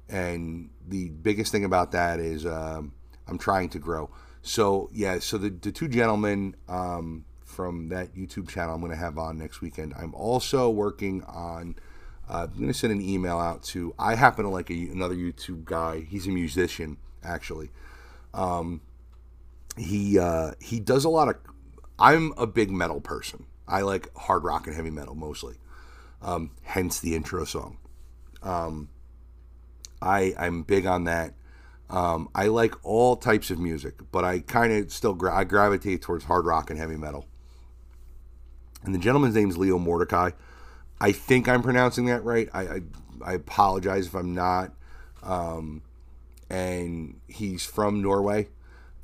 and the biggest thing about that is um, I'm trying to grow. So yeah, so the, the two gentlemen um, from that YouTube channel I'm going to have on next weekend. I'm also working on. Uh, I'm going to send an email out to. I happen to like a, another YouTube guy. He's a musician actually. Um, he uh, he does a lot of. I'm a big metal person. I like hard rock and heavy metal mostly. Um, hence the intro song. Um, I I'm big on that. Um, I like all types of music, but I kind of still gra- I gravitate towards hard rock and heavy metal. And the gentleman's name is Leo Mordecai. I think I'm pronouncing that right. I I, I apologize if I'm not. Um, and he's from Norway.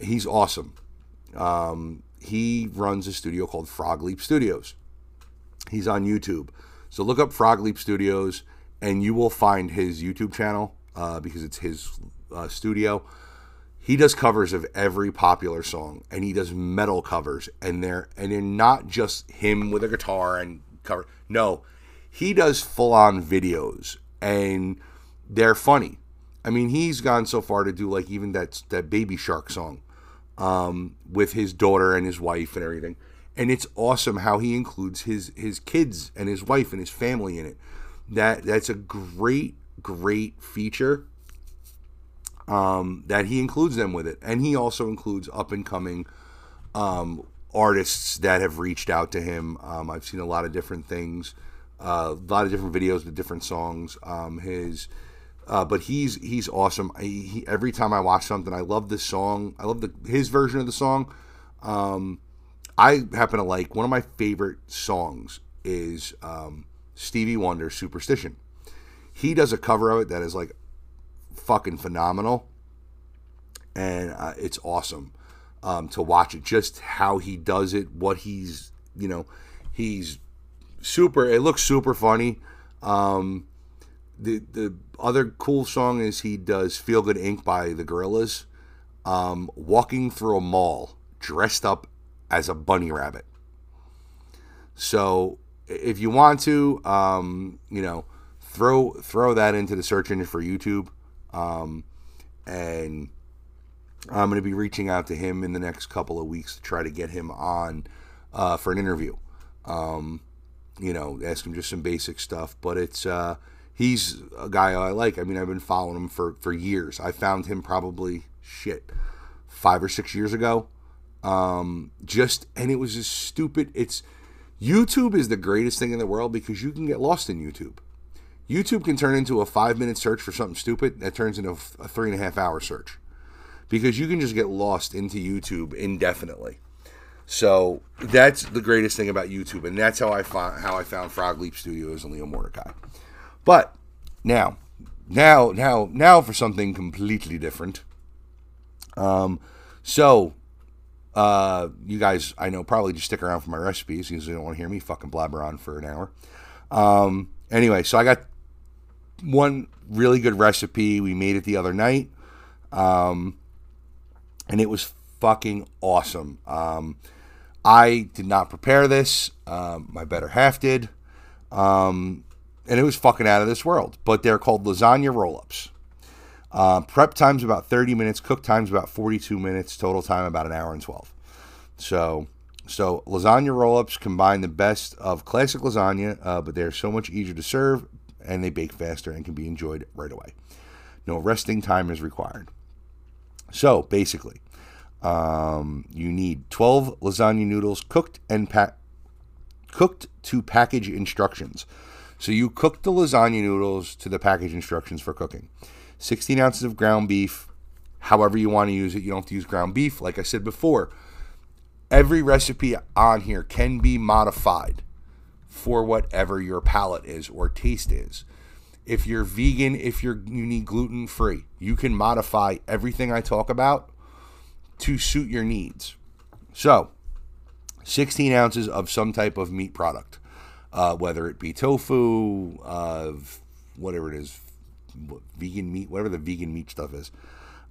He's awesome. Um, he runs a studio called Frog Leap Studios. He's on YouTube. So look up Frog Leap Studios and you will find his YouTube channel uh, because it's his uh, studio. He does covers of every popular song and he does metal covers and they're and they're not just him with a guitar and cover. No, he does full on videos and they're funny. I mean, he's gone so far to do like even that that Baby Shark song um, with his daughter and his wife and everything. And it's awesome how he includes his his kids and his wife and his family in it. That that's a great great feature. Um, that he includes them with it, and he also includes up and coming um, artists that have reached out to him. Um, I've seen a lot of different things, a lot of different videos with different songs. Um, his uh, but he's he's awesome. He, he, every time I watch something, I love this song. I love the his version of the song. Um, I happen to like one of my favorite songs is um, Stevie Wonder's "Superstition." He does a cover of it that is like fucking phenomenal, and uh, it's awesome um, to watch it. Just how he does it, what he's you know, he's super. It looks super funny. Um, the the other cool song is he does "Feel Good Inc." by the Gorillaz. Um, walking through a mall dressed up as a bunny rabbit. So if you want to, um, you know, throw throw that into the search engine for YouTube, um, and I'm going to be reaching out to him in the next couple of weeks to try to get him on uh, for an interview. Um, you know, ask him just some basic stuff, but it's uh, he's a guy I like. I mean, I've been following him for for years. I found him probably shit five or six years ago. Um, just and it was just stupid. It's YouTube is the greatest thing in the world because you can get lost in YouTube. YouTube can turn into a five minute search for something stupid that turns into a three and a half hour search because you can just get lost into YouTube indefinitely. So that's the greatest thing about YouTube, and that's how I found how I found Frog Leap Studios and Leo Mordecai. But now, now, now, now for something completely different. Um, so uh, you guys, I know, probably just stick around for my recipes because you don't want to hear me fucking blabber on for an hour. Um, anyway, so I got one really good recipe. We made it the other night, um, and it was fucking awesome. Um, I did not prepare this. Um, my better half did. Um, and it was fucking out of this world. But they're called lasagna roll ups. Uh, prep time's about 30 minutes. Cook time's about 42 minutes. Total time about an hour and 12. So, so lasagna roll ups combine the best of classic lasagna, uh, but they're so much easier to serve and they bake faster and can be enjoyed right away. No resting time is required. So, basically, um, you need 12 lasagna noodles cooked and packed cooked to package instructions. So you cook the lasagna noodles to the package instructions for cooking. 16 ounces of ground beef, however you want to use it. You don't have to use ground beef. Like I said before, every recipe on here can be modified for whatever your palate is or taste is. If you're vegan, if you're you need gluten free, you can modify everything I talk about to suit your needs. So, 16 ounces of some type of meat product, uh, whether it be tofu, uh, whatever it is, vegan meat, whatever the vegan meat stuff is.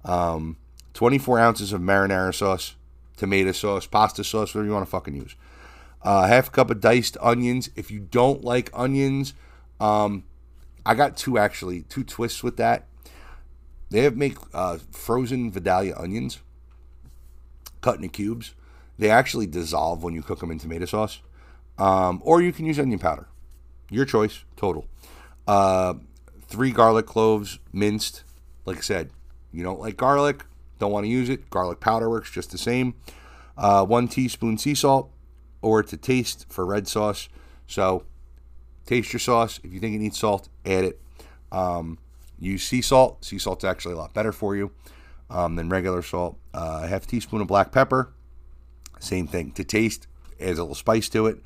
Um, 24 ounces of marinara sauce, tomato sauce, pasta sauce, whatever you want to fucking use. Uh, half a cup of diced onions. If you don't like onions, um, I got two actually, two twists with that. They have make uh, frozen Vidalia onions cut into cubes. They actually dissolve when you cook them in tomato sauce. Um, or you can use onion powder. Your choice, total. Uh, three garlic cloves, minced. Like I said, you don't like garlic, don't want to use it. Garlic powder works just the same. Uh, one teaspoon sea salt, or to taste for red sauce. So, taste your sauce. If you think it needs salt, add it. Um, use sea salt. Sea salt's actually a lot better for you um, than regular salt. Uh, half teaspoon of black pepper. Same thing to taste. Adds a little spice to it.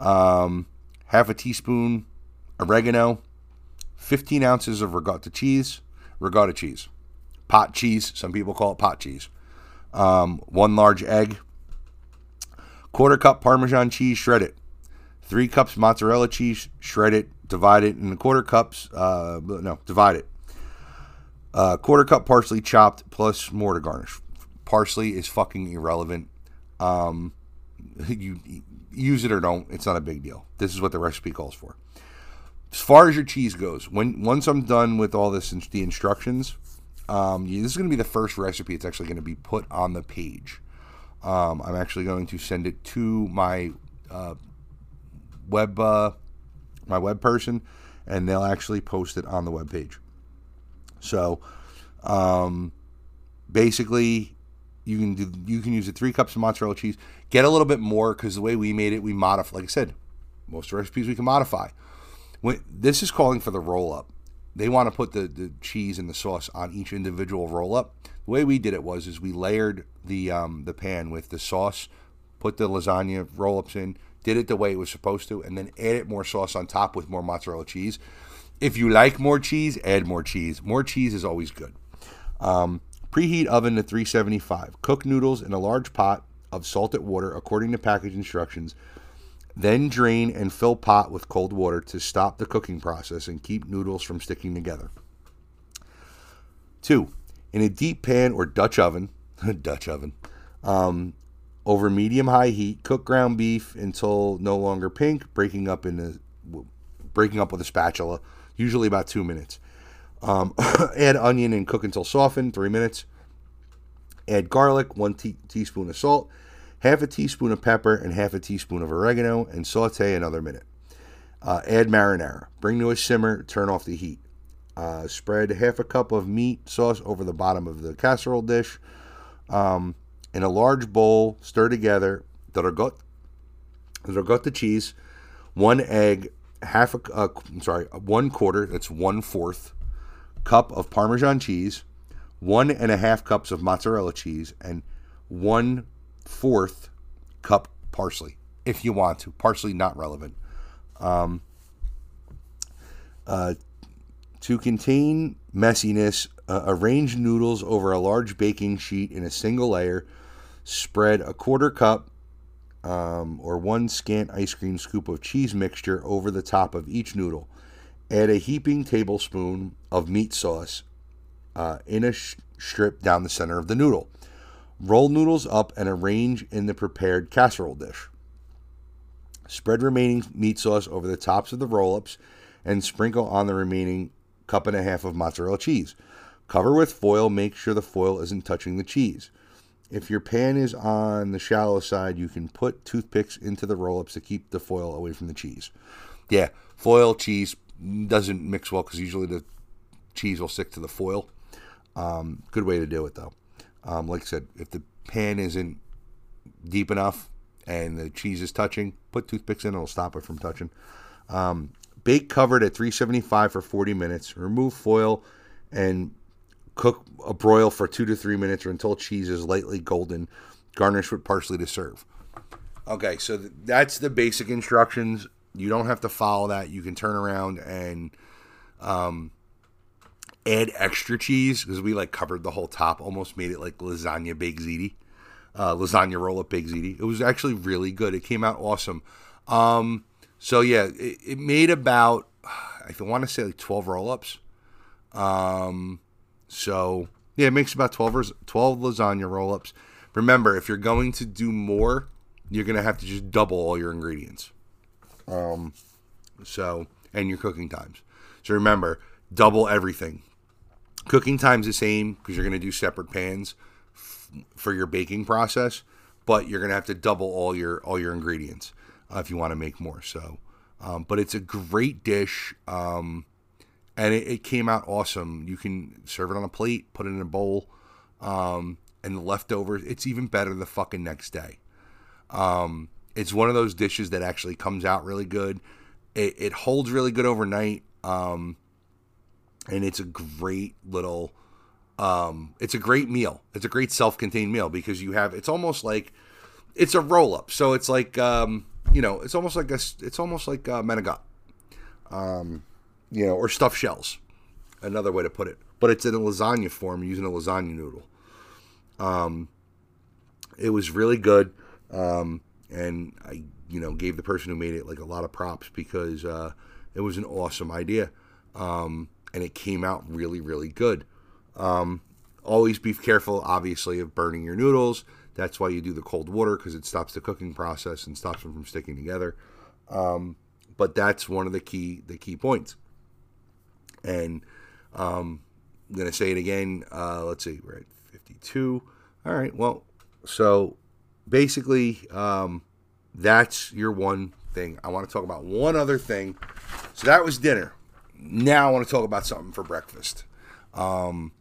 Um, half a teaspoon oregano. 15 ounces of ricotta cheese. Ricotta cheese. Pot cheese. Some people call it pot cheese. Um, one large egg. Quarter cup Parmesan cheese shredded. Three cups mozzarella cheese shredded. Divide it in quarter cups. Uh, no, divide it uh, quarter cup parsley chopped plus more to garnish. Parsley is fucking irrelevant. Um, you, use it or don't, it's not a big deal. This is what the recipe calls for. As far as your cheese goes, when once I'm done with all this, the instructions, um, this is going to be the first recipe. It's actually going to be put on the page. Um, I'm actually going to send it to my uh, web uh, my web person, and they'll actually post it on the web page. So, um, basically, you can do you can use it three cups of mozzarella cheese. Get a little bit more because the way we made it, we modify. Like I said, most recipes we can modify. When this is calling for the roll up, they want to put the, the cheese and the sauce on each individual roll up. The way we did it was is we layered the um, the pan with the sauce, put the lasagna roll ups in, did it the way it was supposed to, and then added more sauce on top with more mozzarella cheese. If you like more cheese, add more cheese. More cheese is always good. Um, preheat oven to 375. Cook noodles in a large pot of salted water according to package instructions. Then drain and fill pot with cold water to stop the cooking process and keep noodles from sticking together. Two, in a deep pan or Dutch oven, Dutch oven, um, over medium high heat, cook ground beef until no longer pink, breaking up in a, breaking up with a spatula usually about two minutes. Um, add onion and cook until softened, three minutes. Add garlic, one te- teaspoon of salt, half a teaspoon of pepper, and half a teaspoon of oregano, and saute another minute. Uh, add marinara. Bring to a simmer, turn off the heat. Uh, spread half a cup of meat sauce over the bottom of the casserole dish. Um, in a large bowl, stir together the ragout, the ragout cheese, one egg, half a uh, I'm sorry, one quarter, that's one fourth cup of Parmesan cheese, one and a half cups of mozzarella cheese, and one fourth cup parsley if you want to. Parsley not relevant. Um, uh, to contain messiness, uh, arrange noodles over a large baking sheet in a single layer. Spread a quarter cup um, or one scant ice cream scoop of cheese mixture over the top of each noodle. Add a heaping tablespoon of meat sauce uh, in a sh- strip down the center of the noodle. Roll noodles up and arrange in the prepared casserole dish. Spread remaining meat sauce over the tops of the roll ups and sprinkle on the remaining cup and a half of mozzarella cheese. Cover with foil, make sure the foil isn't touching the cheese. If your pan is on the shallow side, you can put toothpicks into the roll ups to keep the foil away from the cheese. Yeah, foil cheese doesn't mix well because usually the cheese will stick to the foil. Um, good way to do it though. Um, like I said, if the pan isn't deep enough and the cheese is touching, put toothpicks in, it'll stop it from touching. Um, bake covered at 375 for 40 minutes. Remove foil and cook a broil for two to three minutes or until cheese is lightly golden. Garnish with parsley to serve. Okay, so th- that's the basic instructions. You don't have to follow that. You can turn around and um, add extra cheese because we like covered the whole top, almost made it like lasagna baked ziti, uh, lasagna roll up baked ziti. It was actually really good. It came out awesome. Um, so yeah, it, it made about I want to say like twelve roll ups. Um, so yeah, it makes about 12, 12 lasagna roll ups. Remember, if you're going to do more, you're going to have to just double all your ingredients. Um, so, and your cooking times. So remember, double everything. Cooking time's the same because you're going to do separate pans f- for your baking process, but you're going to have to double all your all your ingredients uh, if you want to make more. So, um, but it's a great dish. Um, and it, it, came out awesome. You can serve it on a plate, put it in a bowl, um, and the leftovers. It's even better the fucking next day. Um, it's one of those dishes that actually comes out really good. It, it holds really good overnight, um, and it's a great little. Um, it's a great meal. It's a great self-contained meal because you have. It's almost like it's a roll-up. So it's like um, you know, it's almost like a. It's almost like a menegat. Um, you know, or stuffed shells. Another way to put it. But it's in a lasagna form using a lasagna noodle. Um, it was really good. Um, and I, you know, gave the person who made it like a lot of props because uh, it was an awesome idea. Um, and it came out really, really good. Um, always be careful, obviously, of burning your noodles. That's why you do the cold water because it stops the cooking process and stops them from sticking together. Um, but that's one of the key the key points. And um, I'm going to say it again. Uh, let's see, we're at 52. All right, well, so basically, um, that's your one thing. I want to talk about one other thing. So that was dinner. Now I want to talk about something for breakfast. Um,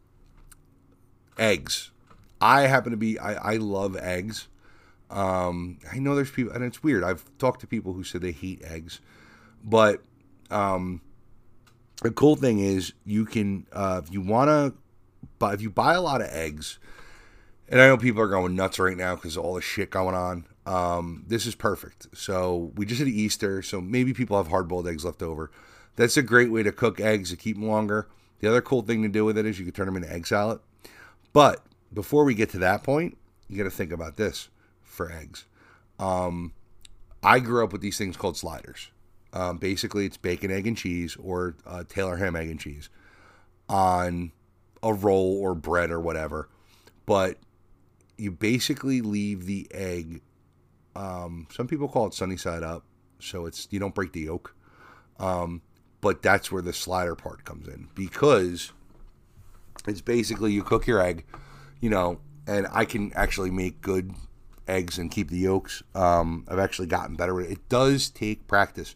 eggs. I happen to be, I, I love eggs. Um, I know there's people, and it's weird. I've talked to people who said they hate eggs, but um, the cool thing is you can uh, if you want to buy if you buy a lot of eggs and i know people are going nuts right now because all the shit going on um, this is perfect. So we just had easter so maybe people have hard-boiled eggs left over. That's a great way to cook eggs to keep them longer. The other cool thing to do with it is you can turn them into egg salad. But before we get to that point you got to think about this for eggs. Um, i grew up with these things called sliders um, basically, it's bacon, egg, and cheese, or uh, Taylor ham, egg, and cheese on a roll or bread or whatever. But you basically leave the egg. Um, some people call it sunny side up, so it's you don't break the yolk. Um, but that's where the slider part comes in because it's basically you cook your egg, you know, and I can actually make good eggs and keep the yolks. Um, I've actually gotten better with it. It does take practice.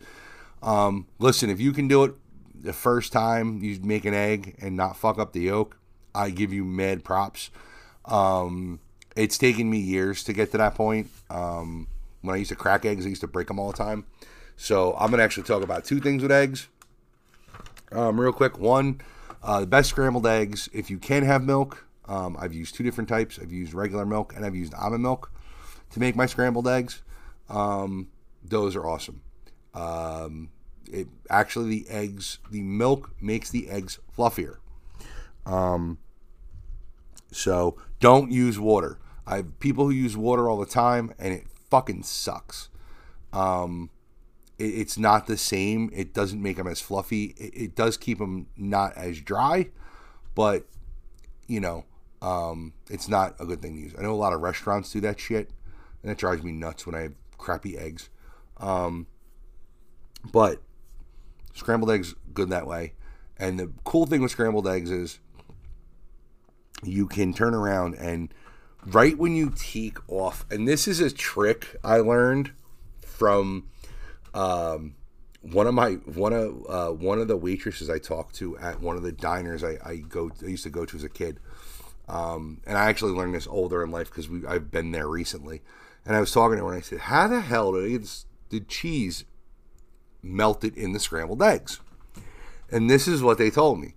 Um, listen, if you can do it the first time you make an egg and not fuck up the yolk, I give you mad props. Um, it's taken me years to get to that point. Um, when I used to crack eggs, I used to break them all the time. So I'm gonna actually talk about two things with eggs. Um, real quick, one, uh, the best scrambled eggs. If you can have milk, um, I've used two different types. I've used regular milk and I've used almond milk. To make my scrambled eggs. Um, those are awesome. Um, it actually the eggs, the milk makes the eggs fluffier. Um, so don't use water. I have people who use water all the time, and it fucking sucks. Um, it, it's not the same. It doesn't make them as fluffy. It, it does keep them not as dry, but you know, um, it's not a good thing to use. I know a lot of restaurants do that shit, and it drives me nuts when I have crappy eggs. Um, but scrambled eggs good that way. And the cool thing with scrambled eggs is you can turn around and right when you take off, and this is a trick I learned from um, one of my one of uh, one of the waitresses I talked to at one of the diners I, I go I used to go to as a kid. Um, and I actually learned this older in life because I've been there recently. And I was talking to her and I said, "How the hell did did cheese melted in the scrambled eggs?" And this is what they told me: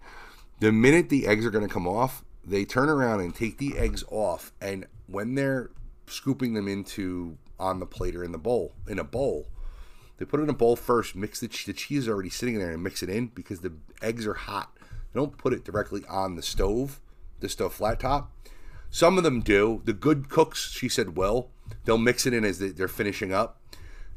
the minute the eggs are going to come off, they turn around and take the eggs off, and when they're scooping them into on the plate or in the bowl in a bowl, they put it in a bowl first, mix the, the cheese already sitting there, and mix it in because the eggs are hot. They don't put it directly on the stove, the stove flat top. Some of them do. The good cooks, she said, will. They'll mix it in as they're finishing up,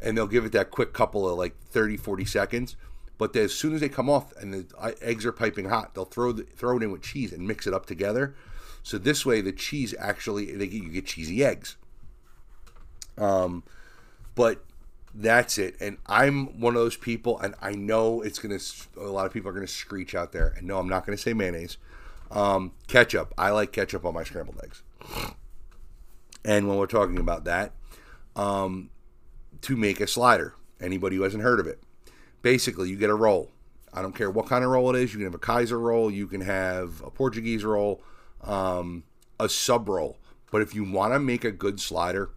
and they'll give it that quick couple of like 30, 40 seconds. But as soon as they come off and the eggs are piping hot, they'll throw the, throw it in with cheese and mix it up together. So this way, the cheese actually they get, you get cheesy eggs. Um, but that's it. And I'm one of those people, and I know it's gonna. A lot of people are gonna screech out there, and no, I'm not gonna say mayonnaise. Um, ketchup. I like ketchup on my scrambled eggs. And when we're talking about that, um, to make a slider, anybody who hasn't heard of it, basically you get a roll. I don't care what kind of roll it is. You can have a Kaiser roll, you can have a Portuguese roll, um, a sub roll. But if you want to make a good slider,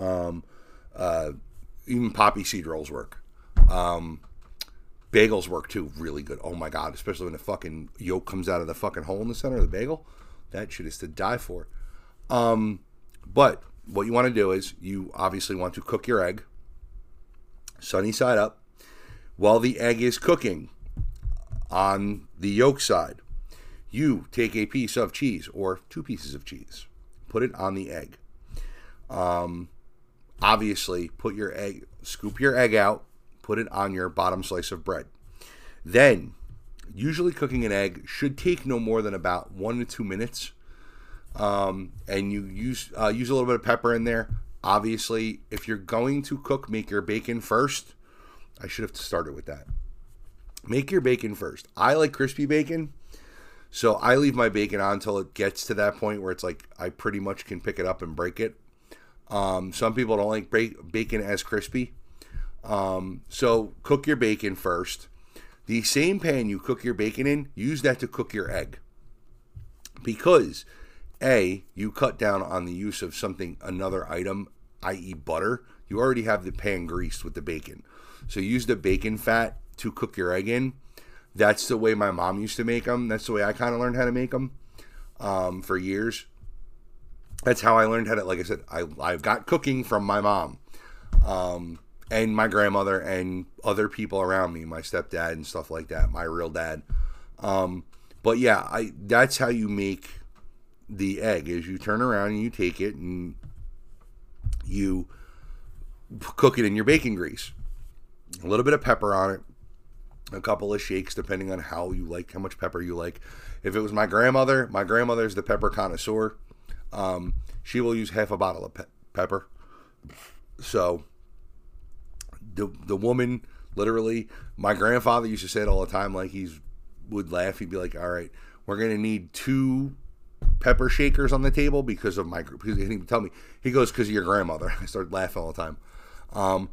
um, uh, even poppy seed rolls work. Um, bagels work too, really good. Oh my god, especially when the fucking yolk comes out of the fucking hole in the center of the bagel. That shit is to die for. Um, but what you want to do is you obviously want to cook your egg sunny side up while the egg is cooking on the yolk side. You take a piece of cheese or two pieces of cheese, put it on the egg. Um, obviously, put your egg, scoop your egg out, put it on your bottom slice of bread. Then, usually cooking an egg should take no more than about one to two minutes. Um, and you use uh, use a little bit of pepper in there. Obviously, if you're going to cook, make your bacon first. I should have started with that. Make your bacon first. I like crispy bacon. So I leave my bacon on until it gets to that point where it's like I pretty much can pick it up and break it. Um, some people don't like bacon as crispy. Um, so cook your bacon first. The same pan you cook your bacon in, use that to cook your egg. Because A, you cut down on the use of something, another item, i.e., butter. You already have the pan greased with the bacon. So use the bacon fat to cook your egg in. That's the way my mom used to make them. That's the way I kind of learned how to make them um, for years. That's how I learned how to, like I said, I, I got cooking from my mom um, and my grandmother and other people around me, my stepdad and stuff like that, my real dad. Um, but yeah, I that's how you make the egg is you turn around and you take it and you cook it in your bacon grease a little bit of pepper on it, a couple of shakes, depending on how you like, how much pepper you like. If it was my grandmother, my grandmother's the pepper connoisseur. Um, she will use half a bottle of pe- pepper. So the the woman, literally, my grandfather used to say it all the time. Like he's would laugh. He'd be like, "All right, we're gonna need two pepper shakers on the table because of my." Because he didn't even tell me he goes because of your grandmother. I started laughing all the time. Um,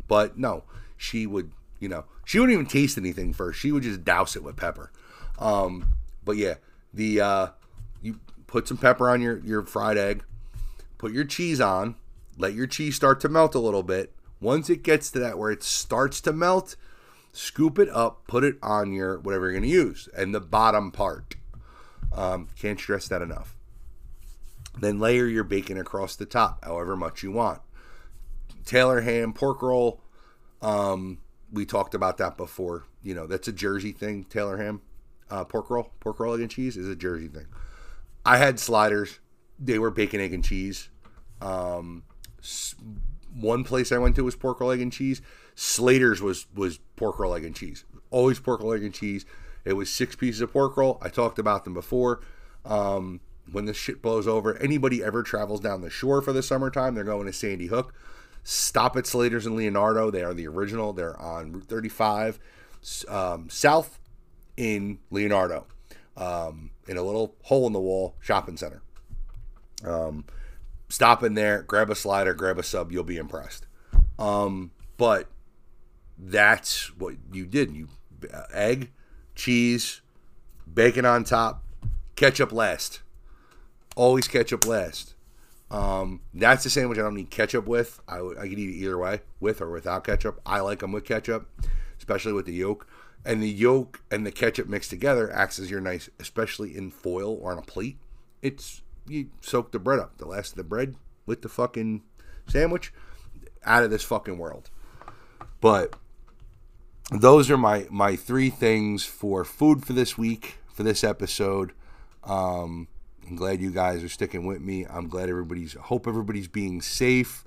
but no, she would, you know, she wouldn't even taste anything first. She would just douse it with pepper. Um, but yeah, the uh, you put some pepper on your your fried egg, put your cheese on, let your cheese start to melt a little bit. Once it gets to that where it starts to melt, scoop it up, put it on your whatever you're going to use, and the bottom part. Um, can't stress that enough. Then layer your bacon across the top, however much you want. Taylor ham, pork roll. Um, we talked about that before. You know, that's a Jersey thing. Taylor ham, uh, pork roll, pork roll egg and cheese is a Jersey thing. I had sliders. They were bacon, egg, and cheese. Um, one place I went to was pork roll, egg, and cheese. Slater's was was pork roll, egg, and cheese. Always pork roll, egg, and cheese. It was six pieces of pork roll. I talked about them before. Um, when this shit blows over, anybody ever travels down the shore for the summertime, they're going to Sandy Hook. Stop at Slater's and Leonardo. They are the original. They're on Route 35 um, south in Leonardo, um, in a little hole in the wall shopping center. Um, stop in there, grab a slider, grab a sub. You'll be impressed. Um, but that's what you did. You uh, egg, cheese, bacon on top, ketchup last. Always ketchup last. Um, that's the sandwich I don't need ketchup with. I, I could eat it either way, with or without ketchup. I like them with ketchup, especially with the yolk. And the yolk and the ketchup mixed together acts as your nice, especially in foil or on a plate. It's you soak the bread up. The last of the bread with the fucking sandwich, out of this fucking world. But those are my my three things for food for this week for this episode. Um, I'm glad you guys are sticking with me. I'm glad everybody's hope everybody's being safe,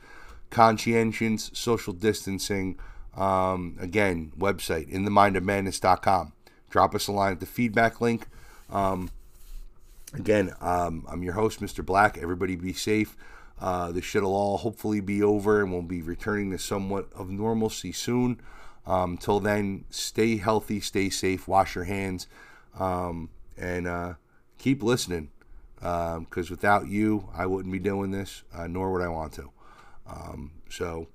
conscientious, social distancing. Um, again, website in the mind of madness.com. Drop us a line at the feedback link. Um, again, um, I'm your host, Mr. Black. Everybody be safe. Uh, this shit'll all hopefully be over and we'll be returning to somewhat of normalcy soon. Um, till then, stay healthy, stay safe, wash your hands, um, and uh, keep listening. Because um, without you, I wouldn't be doing this, uh, nor would I want to. Um, so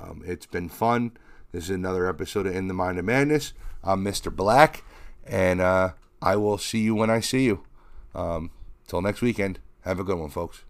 um, it's been fun. This is another episode of In the Mind of Madness. I'm Mr. Black, and uh, I will see you when I see you. Um, till next weekend. Have a good one, folks.